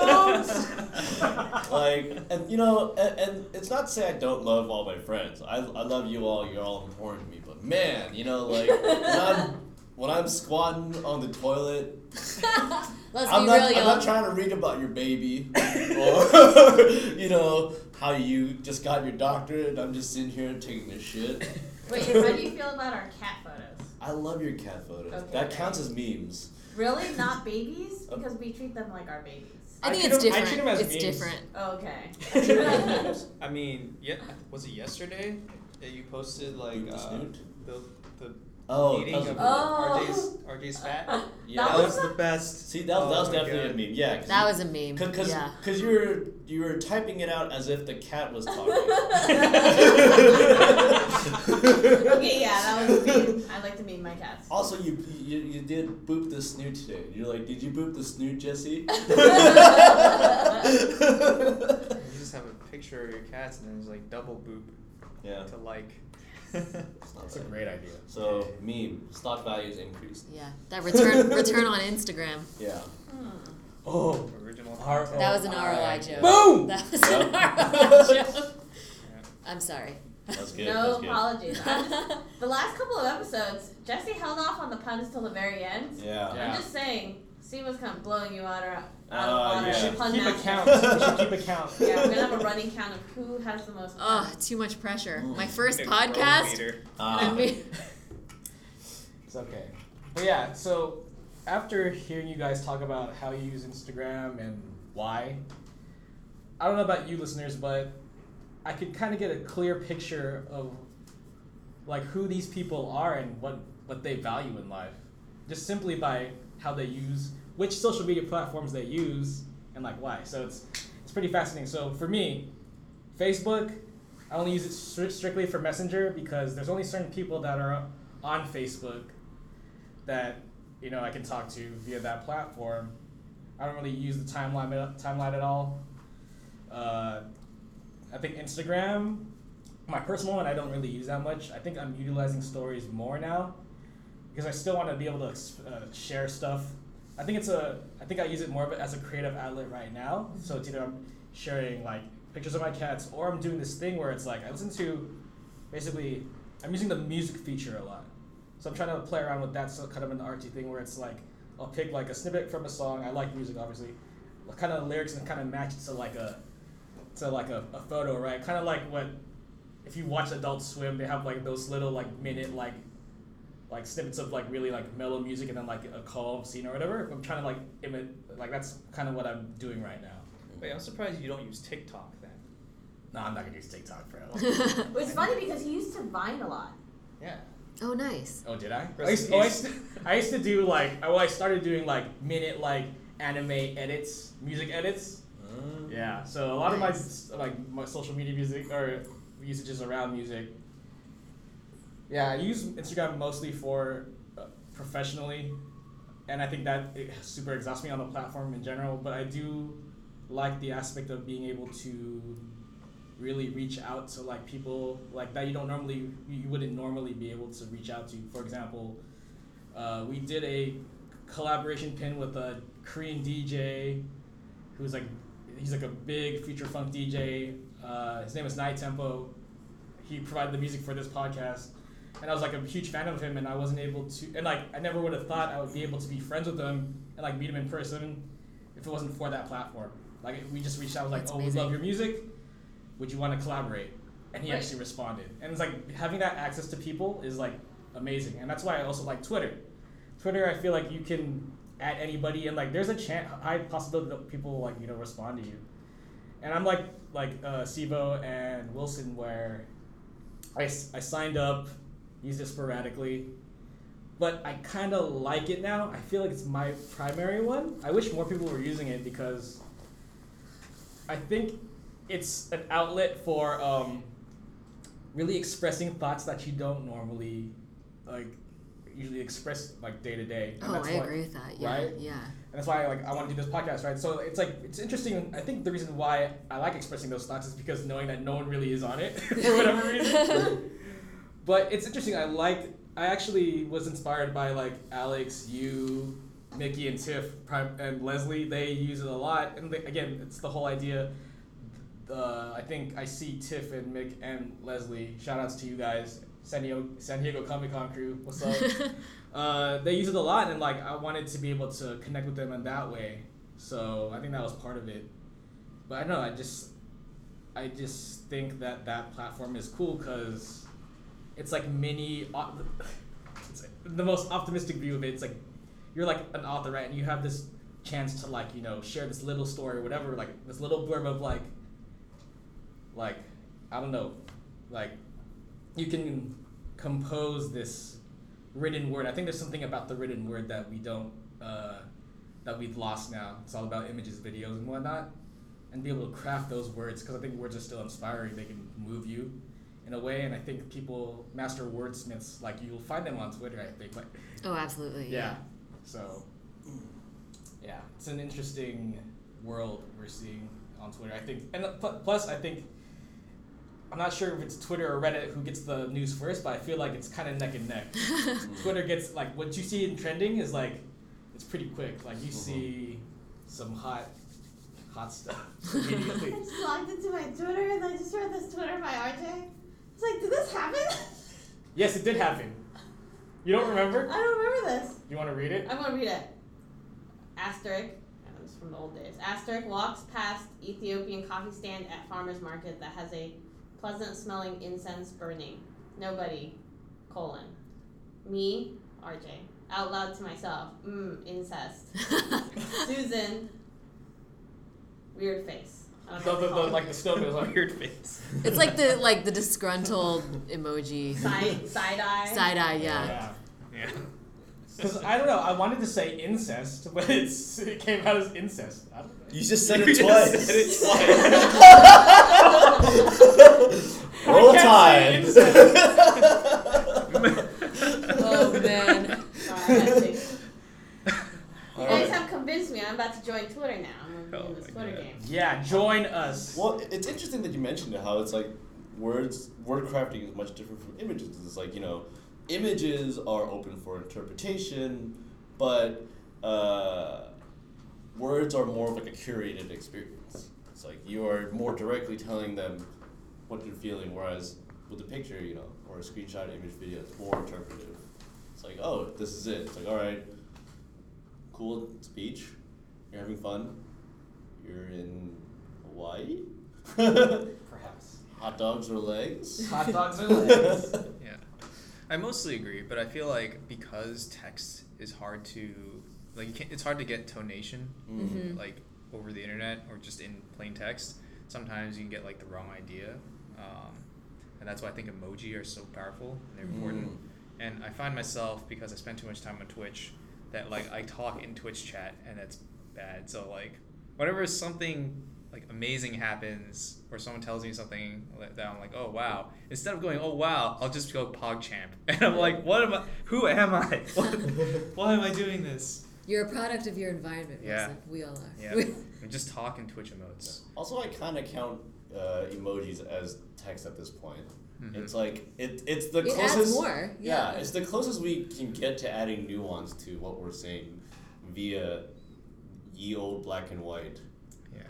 Oh. like, and you know, and, and it's not to say I don't love all my friends. I, I love you all. You're all important to me. But man, you know, like when I'm when I'm squatting on the toilet, Let's I'm be not real, I'm y'all. not trying to read about your baby or you know how you just got your doctorate. I'm just sitting here taking a shit. Wait, how do you feel about our cat photos? I love your cat photos. Okay, that great. counts as memes. Really? Not babies? Because we treat them like our babies. I think I it's treat 'em- I different. treat 'em as it's memes. different. Okay. I treat 'em as memes. I mean, yeah, was it yesterday that you posted like uh, the the Oh, eating oh. that was a of. Oh. RJ's RJ's fat? Yeah, That that was was the best. See, that was, that was Oh definitely God. a meme. Yeah, That you- was a meme. Cause, cause, you were you were typing it out as if the cat was talking. okay, yeah, that was a meme. I like to meme my cats. also, you, you you did boop the snoot today. You're like, did you boop the snoot, Jesse? You just have a picture of your cats and then it's like double boop yeah, to like. It's not That's a great idea. So meme stock values increased. Yeah. That return return on Instagram. Yeah. Hmm. Oh, Original. R- That was an ROI joke. Boom! That was Yep. an ROI joke. I'm sorry. That's good. no that's good. apologies. Just, the last couple of episodes, Jesse held off on the puns till the very end. Yeah. Yeah. I'm just saying, Siva's kind of blowing you out, or, out Uh, of water. yeah. We should pun keep a master. count. We should keep a count. Yeah, we're gonna have a running count of who has the most. Oh, puns. too much pressure. My first Big podcast. barometer. Mean, It's okay. But yeah, so after hearing you guys talk about how you use Instagram and why, I don't know about you listeners, but I could kind of get a clear picture of like who these people are and what what they value in life, just simply by how they use which social media platforms they use and like why. So it's it's pretty fascinating. So for me, Facebook, I only use it stri- strictly for Messenger because there's only certain people that are on Facebook that you know I can talk to via that platform. I don't really use the timeline timeline at all. Uh, I think Instagram, my personal one, I don't really use that much. I think I'm utilizing stories more now because I still want to be able to uh, share stuff. I think it's a. I think I use it more of it as a creative outlet right now. So it's either I'm sharing like pictures of my cats, or I'm doing this thing where it's like I listen to, basically, I'm using the music feature a lot. So I'm trying to play around with that, so kind of an artsy thing where it's like I'll pick like a snippet from a song. I like music, obviously. Kind of lyrics and kind of match it to like a, to like a, a photo, right? Kind of like what, if you watch Adult Swim, they have like those little like minute like, like snippets of like really like mellow music and then like a calm scene or whatever. I'm trying to like imit like that's kind of what I'm doing right now. Wait, I'm surprised you don't use TikTok then. No, I'm not gonna use TikTok for It's funny because he used to Vine a lot. Yeah. oh, nice. Oh, did I? I used, oh, I, used to, I used to do like oh, I started doing like minute like anime edits, music edits. Mm. Yeah, so a lot of my like my social media music or usages around music. Yeah, I use Instagram mostly for uh, professionally, and I think that it super exhausts me on the platform in general. But I do like the aspect of being able to really reach out to like people like that you don't normally you wouldn't normally be able to reach out to. For example, uh, we did a collaboration pin with a Korean DJ who's like he's like a big future funk DJ. Uh, his name is Night Tempo. He provided the music for this podcast, and I was like a huge fan of him, and I wasn't able to, and like I never would have thought I would be able to be friends with him and like meet him in person if it wasn't for that platform. Like we just reached out, was like, That's "Oh, we love your music. Would you want to collaborate?" And he Right. actually responded, and it's like having that access to people is like amazing, and that's why I also like Twitter. Twitter, I feel like you can at anybody, and like there's a chance, high possibility that people will, like you know respond to you. And I'm like like uh, Sivo and Wilson, where I, I signed up, used it sporadically, but I kind of like it now. I feel like it's my primary one. I wish more people were using it because I think it's an outlet for um, really expressing thoughts that you don't normally like usually express like day to day. Oh, that's I why- agree with that. Yeah, right? yeah. and that's why like I want to do this podcast, right? So it's like it's interesting. I think the reason why I like expressing those thoughts is because knowing that no one really is on it for whatever reason. but it's interesting. I liked. I actually was inspired by like Alex, you, Mickey, and Tiff, and Leslie. They use it a lot, and they, again, it's the whole idea. Uh, I think I see Tiff and Mick and Leslie. Shout outs to you guys, San Diego, San Diego Comic Con crew. What's up? uh, they use it a lot, and like I wanted to be able to connect with them in that way. So I think that was part of it. But I don't know. I just, I just think that that platform is cool because it's like mini. It's the most optimistic view of it. It's like you're like an author, right? And you have this chance to like you know share this little story or whatever, like this little blurb of like, like I don't know, like you can compose this written word. I think there's something about the written word that we don't, uh, that we've lost now. It's all about images, videos, and whatnot, and be able to craft those words because I think words are still inspiring. They can move you in a way, and I think people master wordsmiths like you'll find them on Twitter. I think like Oh, absolutely. yeah. So yeah, it's an interesting world we're seeing on Twitter. I think, and uh, plus I think. I'm not sure if it's Twitter or Reddit who gets the news first, but I feel like it's kind of neck and neck. Mm-hmm. Twitter gets like what you see in trending is like it's pretty quick. Like you mm-hmm. see some hot, hot stuff immediately. I just logged into my Twitter and I just read this Twitter by RJ. It's like, did this happen? yes, it did happen. You don't remember? I don't remember this. You want to read it? I'm gonna read it. Asterisk. This is from the old days. Asterisk walks past Ethiopian coffee stand at farmer's market that has a pleasant smelling incense burning. Nobody, colon. Me, RJ. Out loud to myself. Mmm, incest. Susan. Weird face. I don't The, the, the, like the stone is like Weird face. it's like the like the disgruntled emoji. side side eye. Side eye, yeah. yeah. Yeah. Because I don't know. I wanted to say incest, but it's it came out as incest. I don't know. You just said You it just twice. said it Roll I can't Tide. Oh man. Sorry, I had to. You guys have convinced me. I'm about to join Twitter now. I'm gonna be Oh in this my God. game. Yeah, join us. Well, it's interesting that you mentioned it, how it's like words, word crafting is much different from images. It's like, you know, images are open for interpretation, but uh, words are more of like a curated experience. It's like you are more directly telling them what you're feeling, whereas with a picture, you know, or a screenshot, image, video, it's more interpretive. It's like, oh, this is it. It's like, all right, cool speech, you're having fun, you're in Hawaii. Perhaps. Hot dogs or legs? Hot dogs or legs. Yeah, I mostly agree, but I feel like because text is hard to like, you can't, it's hard to get tonation Mhm. like over the internet or just in plain text. Sometimes you can get like the wrong idea, um, and that's why I think emoji are so powerful and they're important. And I find myself because I spend too much time on Twitch that like I talk in Twitch chat and that's bad. So like whenever something like amazing happens or someone tells me something that that I'm like, oh wow. Instead of going, oh wow, I'll just go PogChamp. And I'm like, what am I who am I? What, why am I doing this? You're a product of your environment, Yeah. Wilson. We all are. Yeah. I'm just talking Twitch emotes. Also, I kind of count uh, emojis as text at this point. Mhm. It's like it, it's the it closest. adds more. Yeah. Yeah. it's the closest we can get to adding nuance to what we're saying via ye old black and white. Yeah.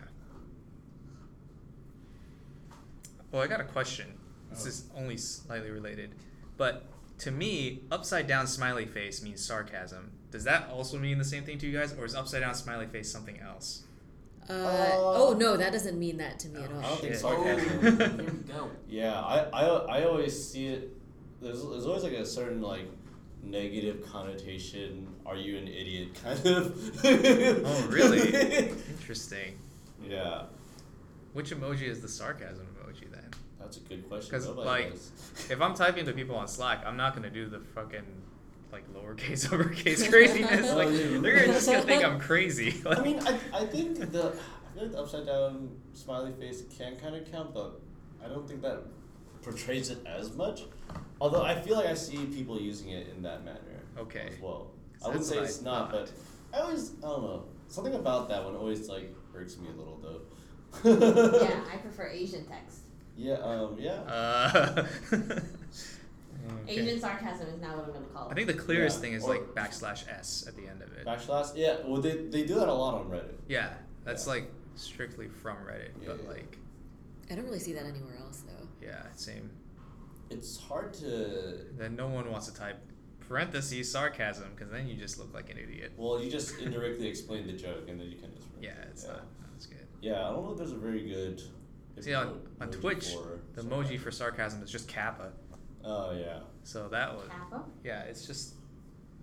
Well, I got a question. This Oh. is only slightly related, but to me, upside down smiley face means sarcasm. Does that also mean the same thing to you guys, or is upside down smiley face something else? Uh, Uh, oh no, that doesn't mean that to me at Oh, all. I don't think sarcasm. here we go. Yeah, I, I, I always see it. There's, there's always like a certain like negative connotation. Are you an idiot? Kind of. Oh, really? Interesting. yeah, Which emoji is the sarcasm emoji then? that's a good question. 'Cause, Nobody like, knows. If I'm typing to people on Slack, I'm not gonna do the fucking like lowercase uppercase craziness. like Oh, they're just gonna think I'm crazy. I mean, I, I think the I like the upside down smiley face can kind of count, but I don't think that portrays it as much. Although I feel like I see people using it in that manner Okay. as well. I wouldn't say it's I not, thought. but I always I don't know something about that one always like irks me a little though. yeah, I prefer Asian text. Yeah. Um. Yeah. Uh, okay. Asian sarcasm is now what I'm gonna call it. I think the clearest Yeah. thing is like backslash s at the end of it. Backslash. Yeah. Well, they they do that a lot on Reddit. Yeah, that's Yeah. like strictly from Reddit, Yeah, but yeah. like I don't really see that anywhere else though. yeah, same. It's hard to. Then no one wants to type parentheses sarcasm because then you just look like an idiot. Well, you just indirectly explain the joke, and then you can just. Yeah, it's not, not as good. Yeah, I don't know if there's a very good. See on, emo- on Twitch, the sarcasm. emoji for sarcasm is just kappa. Oh yeah. So that was Kappa. yeah, it's just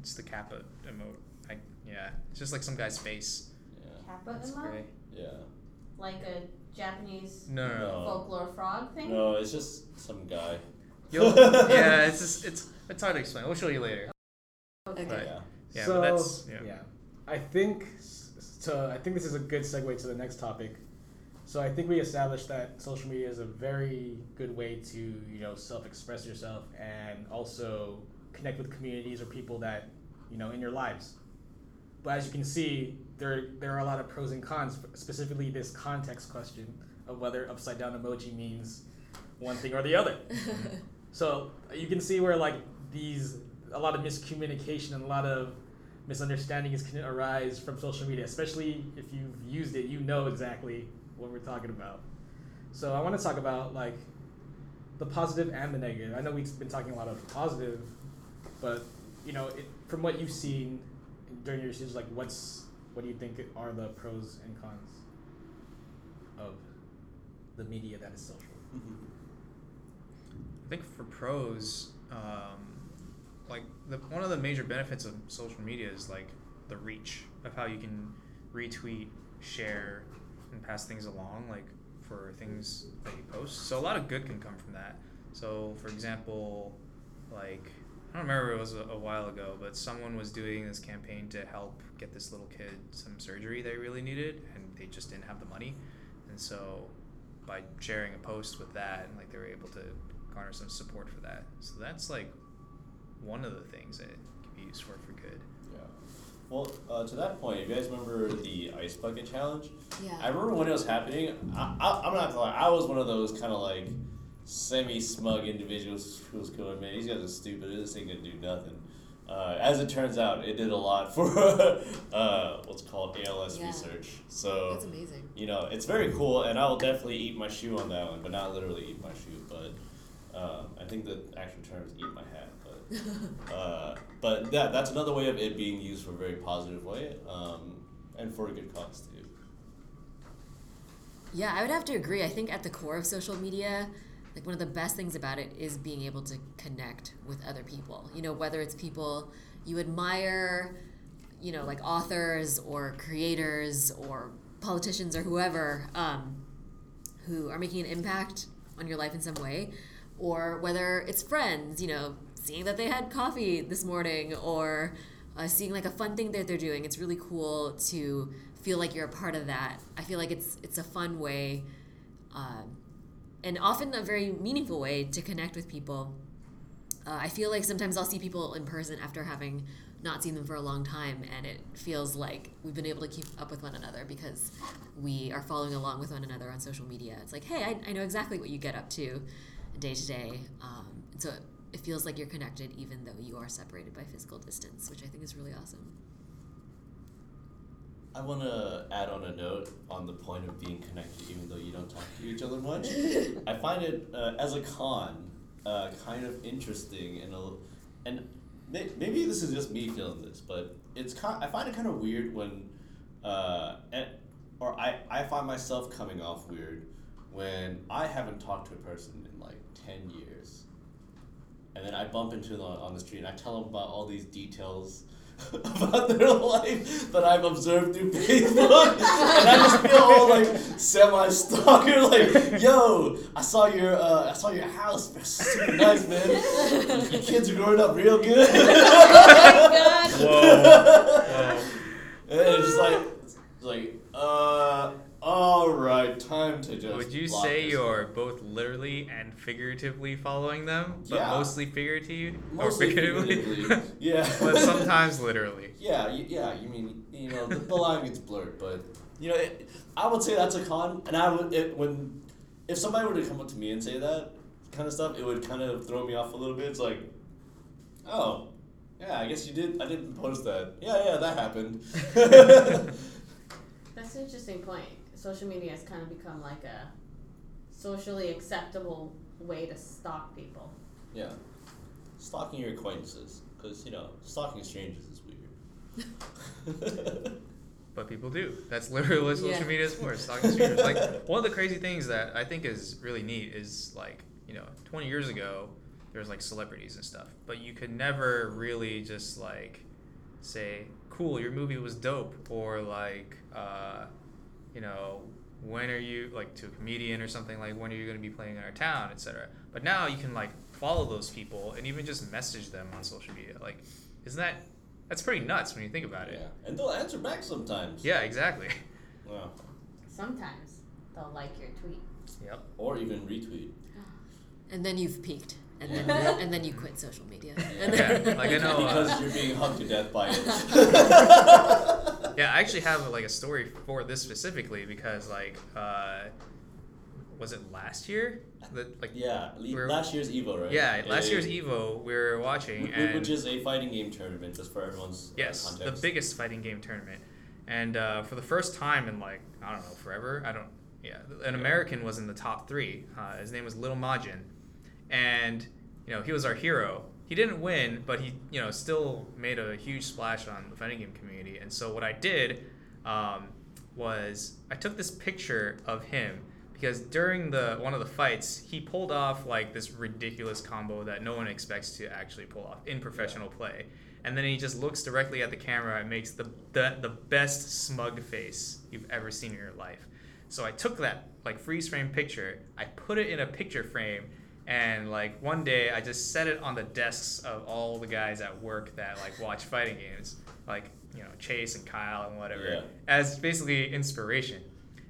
it's the kappa emote. I yeah, it's just like some guy's face. Yeah. Kappa That's emote? great. Yeah. Like a Japanese No, no, no. No. folklore frog thing? No, it's just some guy. You'll, yeah, it's just it's it's hard to explain. We'll show you later. Okay. But- Yeah. Yeah, so, but that's yeah. I think so. I think this is a good segue to the next topic. So I think we established that social media is a very good way to you know self-express yourself and also connect with communities or people that you know in your lives. But as you can see, there there are a lot of pros and cons. Specifically, this context question of whether upside down emoji means one thing or the other. So uh, you can see where like these a lot of miscommunication and a lot of misunderstandings can arise from social media, especially if you've used it, you know exactly what we're talking about. So I want to talk about like the positive and the negative. I know we've been talking a lot of positive, but you know, it, from what you've seen during your research, like what's what do you think are the pros and cons of the media that is social? Mm-hmm. I think for pros, um, like the one of the major benefits of social media is like the reach of how you can retweet, share, and pass things along, like for things that you post. So a lot of good can come from that. So for example, like I don't remember it was a, a while ago, but someone was doing this campaign to help get this little kid some surgery they really needed, and they just didn't have the money, and so by sharing a post with that, and like they were able to garner some support for that. So that's like one of the things that it can be used for for good. Yeah. Well, uh, to that point, if you guys remember the ice bucket challenge, Yeah. I remember when it was happening. I, I, I'm not gonna lie, I was one of those kind of like semi-smug individuals who was going, man, these guys are stupid. This ain't gonna do nothing. Uh, as it turns out, it did a lot for uh, what's called ALS Yeah. research. So That's amazing. you know, it's very cool, and I will definitely eat my shoe on that one, but not literally eat my shoe. But um, I think the actual term is eat my hat. But uh, but that that's another way of it being used for a very positive way, um, and for a good cause too. Yeah, I would have to agree. I think at the core of social media, like one of the best things about it is being able to connect with other people. You know, whether it's people you admire, you know, like authors or creators or politicians or whoever um, who are making an impact on your life in some way, or whether it's friends, you know, seeing that they had coffee this morning or uh, seeing like a fun thing that they're doing. It's really cool to feel like you're a part of that. I feel like it's it's a fun way, um, and often a very meaningful way to connect with people. Uh, I feel like sometimes I'll see people in person after having not seen them for a long time, and it feels like we've been able to keep up with one another because we are following along with one another on social media. It's like, hey, I, I know exactly what you get up to day to day. Um, so it, it feels like you're connected even though you are separated by physical distance, which I think is really awesome. I want to add on a note on the point of being connected, even though you don't talk to each other much. I find it uh, as a con uh, kind of interesting and a, and may, maybe this is just me feeling this, but it's. I find it kind of weird when, uh, and, or I I find myself coming off weird when I haven't talked to a person in like ten years, and then I bump into them on the street and I tell them about all these details about their life that I've observed through Facebook, and I just feel all like semi-stalker, like, yo, I saw your, uh, I saw your house, it's super nice, man. Your kids are growing up real good. God. Whoa. Whoa. And it's just like, it's like, uh, all right, time to just. Would you say you're both literally and figuratively following them, but Yeah. mostly figuratively Mostly or figuratively? figuratively, yeah. but sometimes literally. Yeah, yeah. You mean you know the, the line gets blurred, but you know it, I would say that's a con, and I would it, when if somebody were to come up to me and say that kind of stuff, it would kind of throw me off a little bit. It's like, oh, yeah, I guess you did. I didn't post that. Yeah, yeah, that happened. That's an interesting point. Social media has kind of become like a socially acceptable way to stalk people. yeah, stalking your acquaintances, because you know stalking strangers is weird. But people do. That's literally what social Yeah. media is for. Stalking strangers. Like one of the crazy things that I think is really neat is like you know, 20 years ago there was like celebrities and stuff, but you could never really just like say, "Cool, your movie was dope," or like, uh, you know, when are you like to a comedian or something like when are you going to be playing in our town, etc. But now you can like follow those people and even just message them on social media. Like, isn't that that's pretty nuts when you think about it? yeah, and they'll answer back sometimes. Yeah, exactly. Wow. Sometimes they'll like your tweet. Yep. Or even retweet. And then you've peaked. And then Yeah. and then you quit social media. Yeah. Then, like I know, uh, because you're being hugged to death by it. Yeah, I actually have like a story for this specifically because like uh was it last year? That like Yeah, We're- last year's Evo, right? yeah, last year's Evo we were watching wh- and which is a fighting game tournament, just for everyone's uh, yes, the biggest fighting game tournament. And uh, for the first time in like I don't know forever, I don't yeah, an American was in the top three. Uh, his name was Little Majin, and you know he was our hero. He didn't win, but he you know still made a huge splash on the fighting game community. And so what I did um, was I took this picture of him because during the one of the fights he pulled off like this ridiculous combo that no one expects to actually pull off in professional play and then he just looks directly at the camera and makes the, the the best smug face you've ever seen in your life so i took that like freeze frame picture i put it in a picture frame and like one day i just set it on the desks of all the guys at work that like watch fighting games like you know chase and kyle and whatever Yeah. as basically inspiration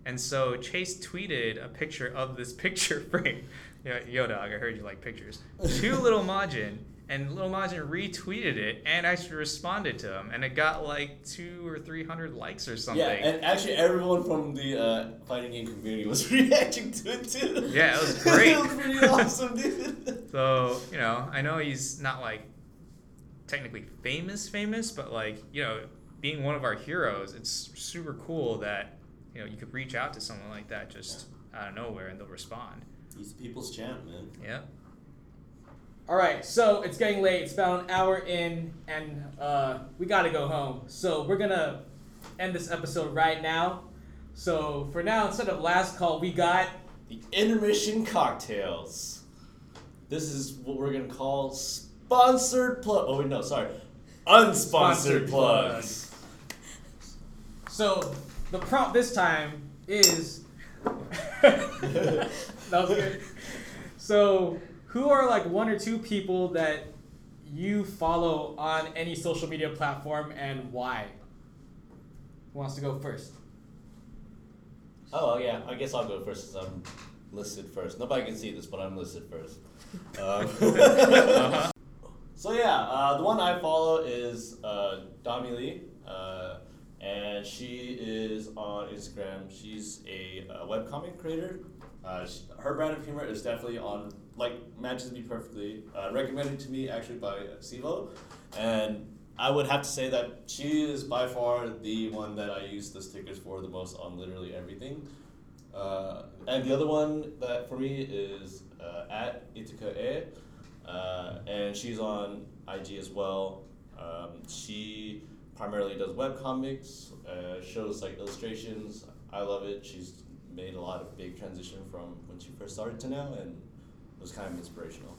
and so Chase tweeted a picture of this picture frame. Yo, yo dog, I heard you like pictures. Two Little Majin, and Little Majin retweeted it and actually responded to him, and it got like two or three hundred likes or something. Yeah, and actually everyone from the uh, fighting game community was reacting to it too. Yeah, it was great. it was pretty awesome, dude. So, you know, I know he's not like technically famous, famous, but like, you know, being one of our heroes, it's super cool that, you know, you could reach out to someone like that just out of nowhere and they'll respond. He's the people's champ, man. Yeah. All right, so it's getting late. It's about an hour in, and uh, we gotta go home. So we're gonna end this episode right now. So for now, instead of last call, we got The intermission cocktails. This is what we're gonna call sponsored plug. Oh wait, no, sorry, unsponsored Sponsored plugs. So the prompt this time is that was good. So who are like one or two people that you follow on any social media platform and why? Who wants to go first? Oh yeah, I guess I'll go first since I'm listed first. Nobody can see this, but I'm listed first. Um, Uh-huh. So yeah, uh, the one I follow is uh, Dami Lee, uh, and she is on Instagram. She's a, uh webcomic creator. Uh, sh her brand of humor is definitely on like matches me perfectly. Uh, recommended to me actually by Sivo, and I would have to say that she is by far the one that I use the stickers for the most on literally everything. Uh, and the other one that for me is uh, at Itika E, uh, and she's on IG as well. Um, she primarily does webcomics, uh, shows like illustrations. I love it. She's made a lot of big transition from when she first started to now, and was kind of inspirational.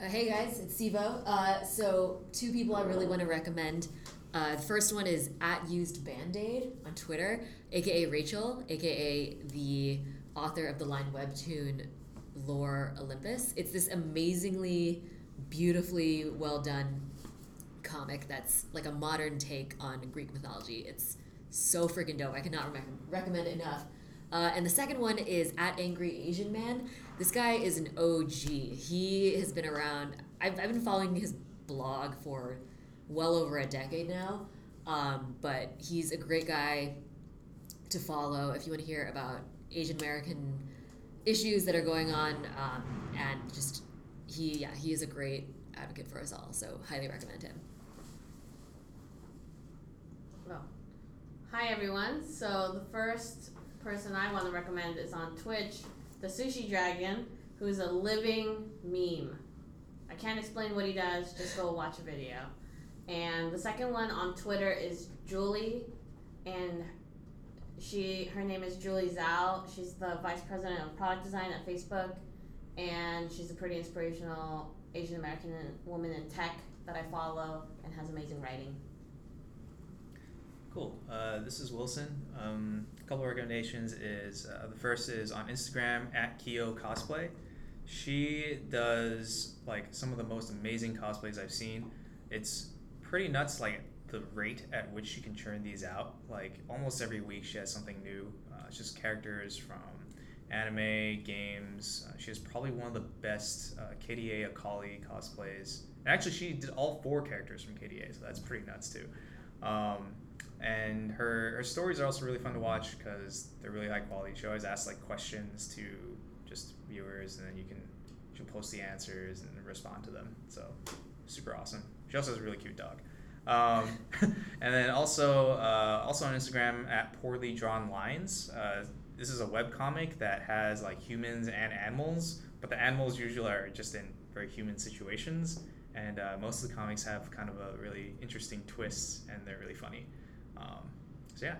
Uh, hey guys, it's Sivo. Uh, so, two people I really want to recommend. Uh, the first one is at used band-aid on Twitter, aka Rachel, aka the author of the line webtoon Lore Olympus. It's this amazingly, beautifully well done comic that's like a modern take on Greek mythology. It's so freaking dope. I cannot rec- recommend it enough. Uh, and the second one is at Angry Asian Man. This guy is an OG. He has been around. I've, I've been following his blog for well over a decade now. Um, but he's a great guy to follow if you want to hear about Asian American issues that are going on. Um, and just he, yeah, he is a great advocate for us all. So highly recommend him. Well, hi everyone. So the first person I want to recommend is on Twitch, the Sushi Dragon, who is a living meme. I can't explain what he does. Just go watch a video. And the second one on Twitter is Julie, and she her name is Julie Zhuo. She's the vice president of product design at Facebook, and she's a pretty inspirational Asian American woman in tech that I follow and has amazing writing. Cool. Uh, this is Wilson. Um, a couple of recommendations is uh, the first is on Instagram at Kyo Cosplay. She does like some of the most amazing cosplays I've seen. It's pretty nuts, like the rate at which she can churn these out. Like almost every week, she has something new. Uh, it's just characters from anime, games. Uh, she has probably one of the best uh, KDA Akali cosplays. And actually, she did all four characters from KDA, so that's pretty nuts too. Um, and her, her stories are also really fun to watch because they're really high quality. She always asks like questions to just viewers, and then you can she'll post the answers and respond to them. So super awesome. She also has a really cute dog. Um, and then also uh, also on Instagram at poorly drawn lines. Uh, this is a web comic that has like humans and animals, but the animals usually are just in very human situations. And uh, most of the comics have kind of a really interesting twist, and they're really funny. Um, so yeah,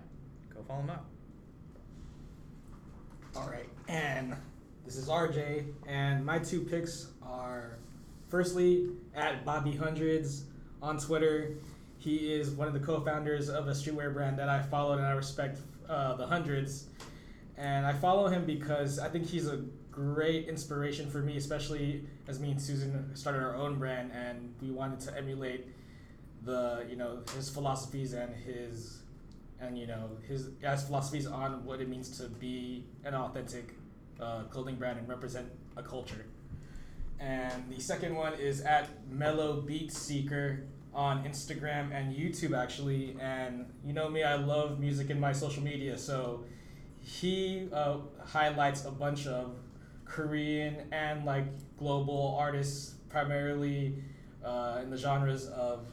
go follow them out. All right, and this is RJ, and my two picks are firstly at Bobby Hundreds on Twitter. He is one of the co-founders of a streetwear brand that I followed and I respect, uh, the Hundreds, and I follow him because I think he's a great inspiration for me, especially as me and Susan started our own brand and we wanted to emulate the you know his philosophies and his and you know his his philosophies on what it means to be an authentic uh, clothing brand and represent a culture. And the second one is at Mellow Beat Seeker on Instagram and YouTube actually. And you know me, I love music in my social media, so he uh, highlights a bunch of Korean and like global artists, primarily uh, in the genres of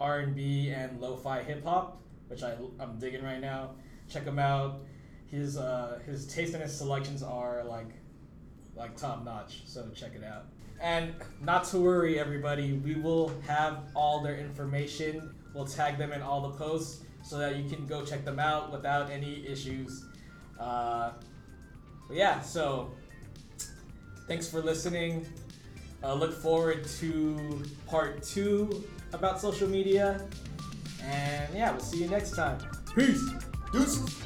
R and B and lo-fi hip hop, which I I'm digging right now. Check him out. His uh, his taste and his selections are like like top notch. So check it out. And not to worry, everybody. We will have all their information. We'll tag them in all the posts so that you can go check them out without any issues. Uh, yeah, so thanks for listening. Uh, look forward to part two about social media. And yeah, we'll see you next time. Peace. Deuces.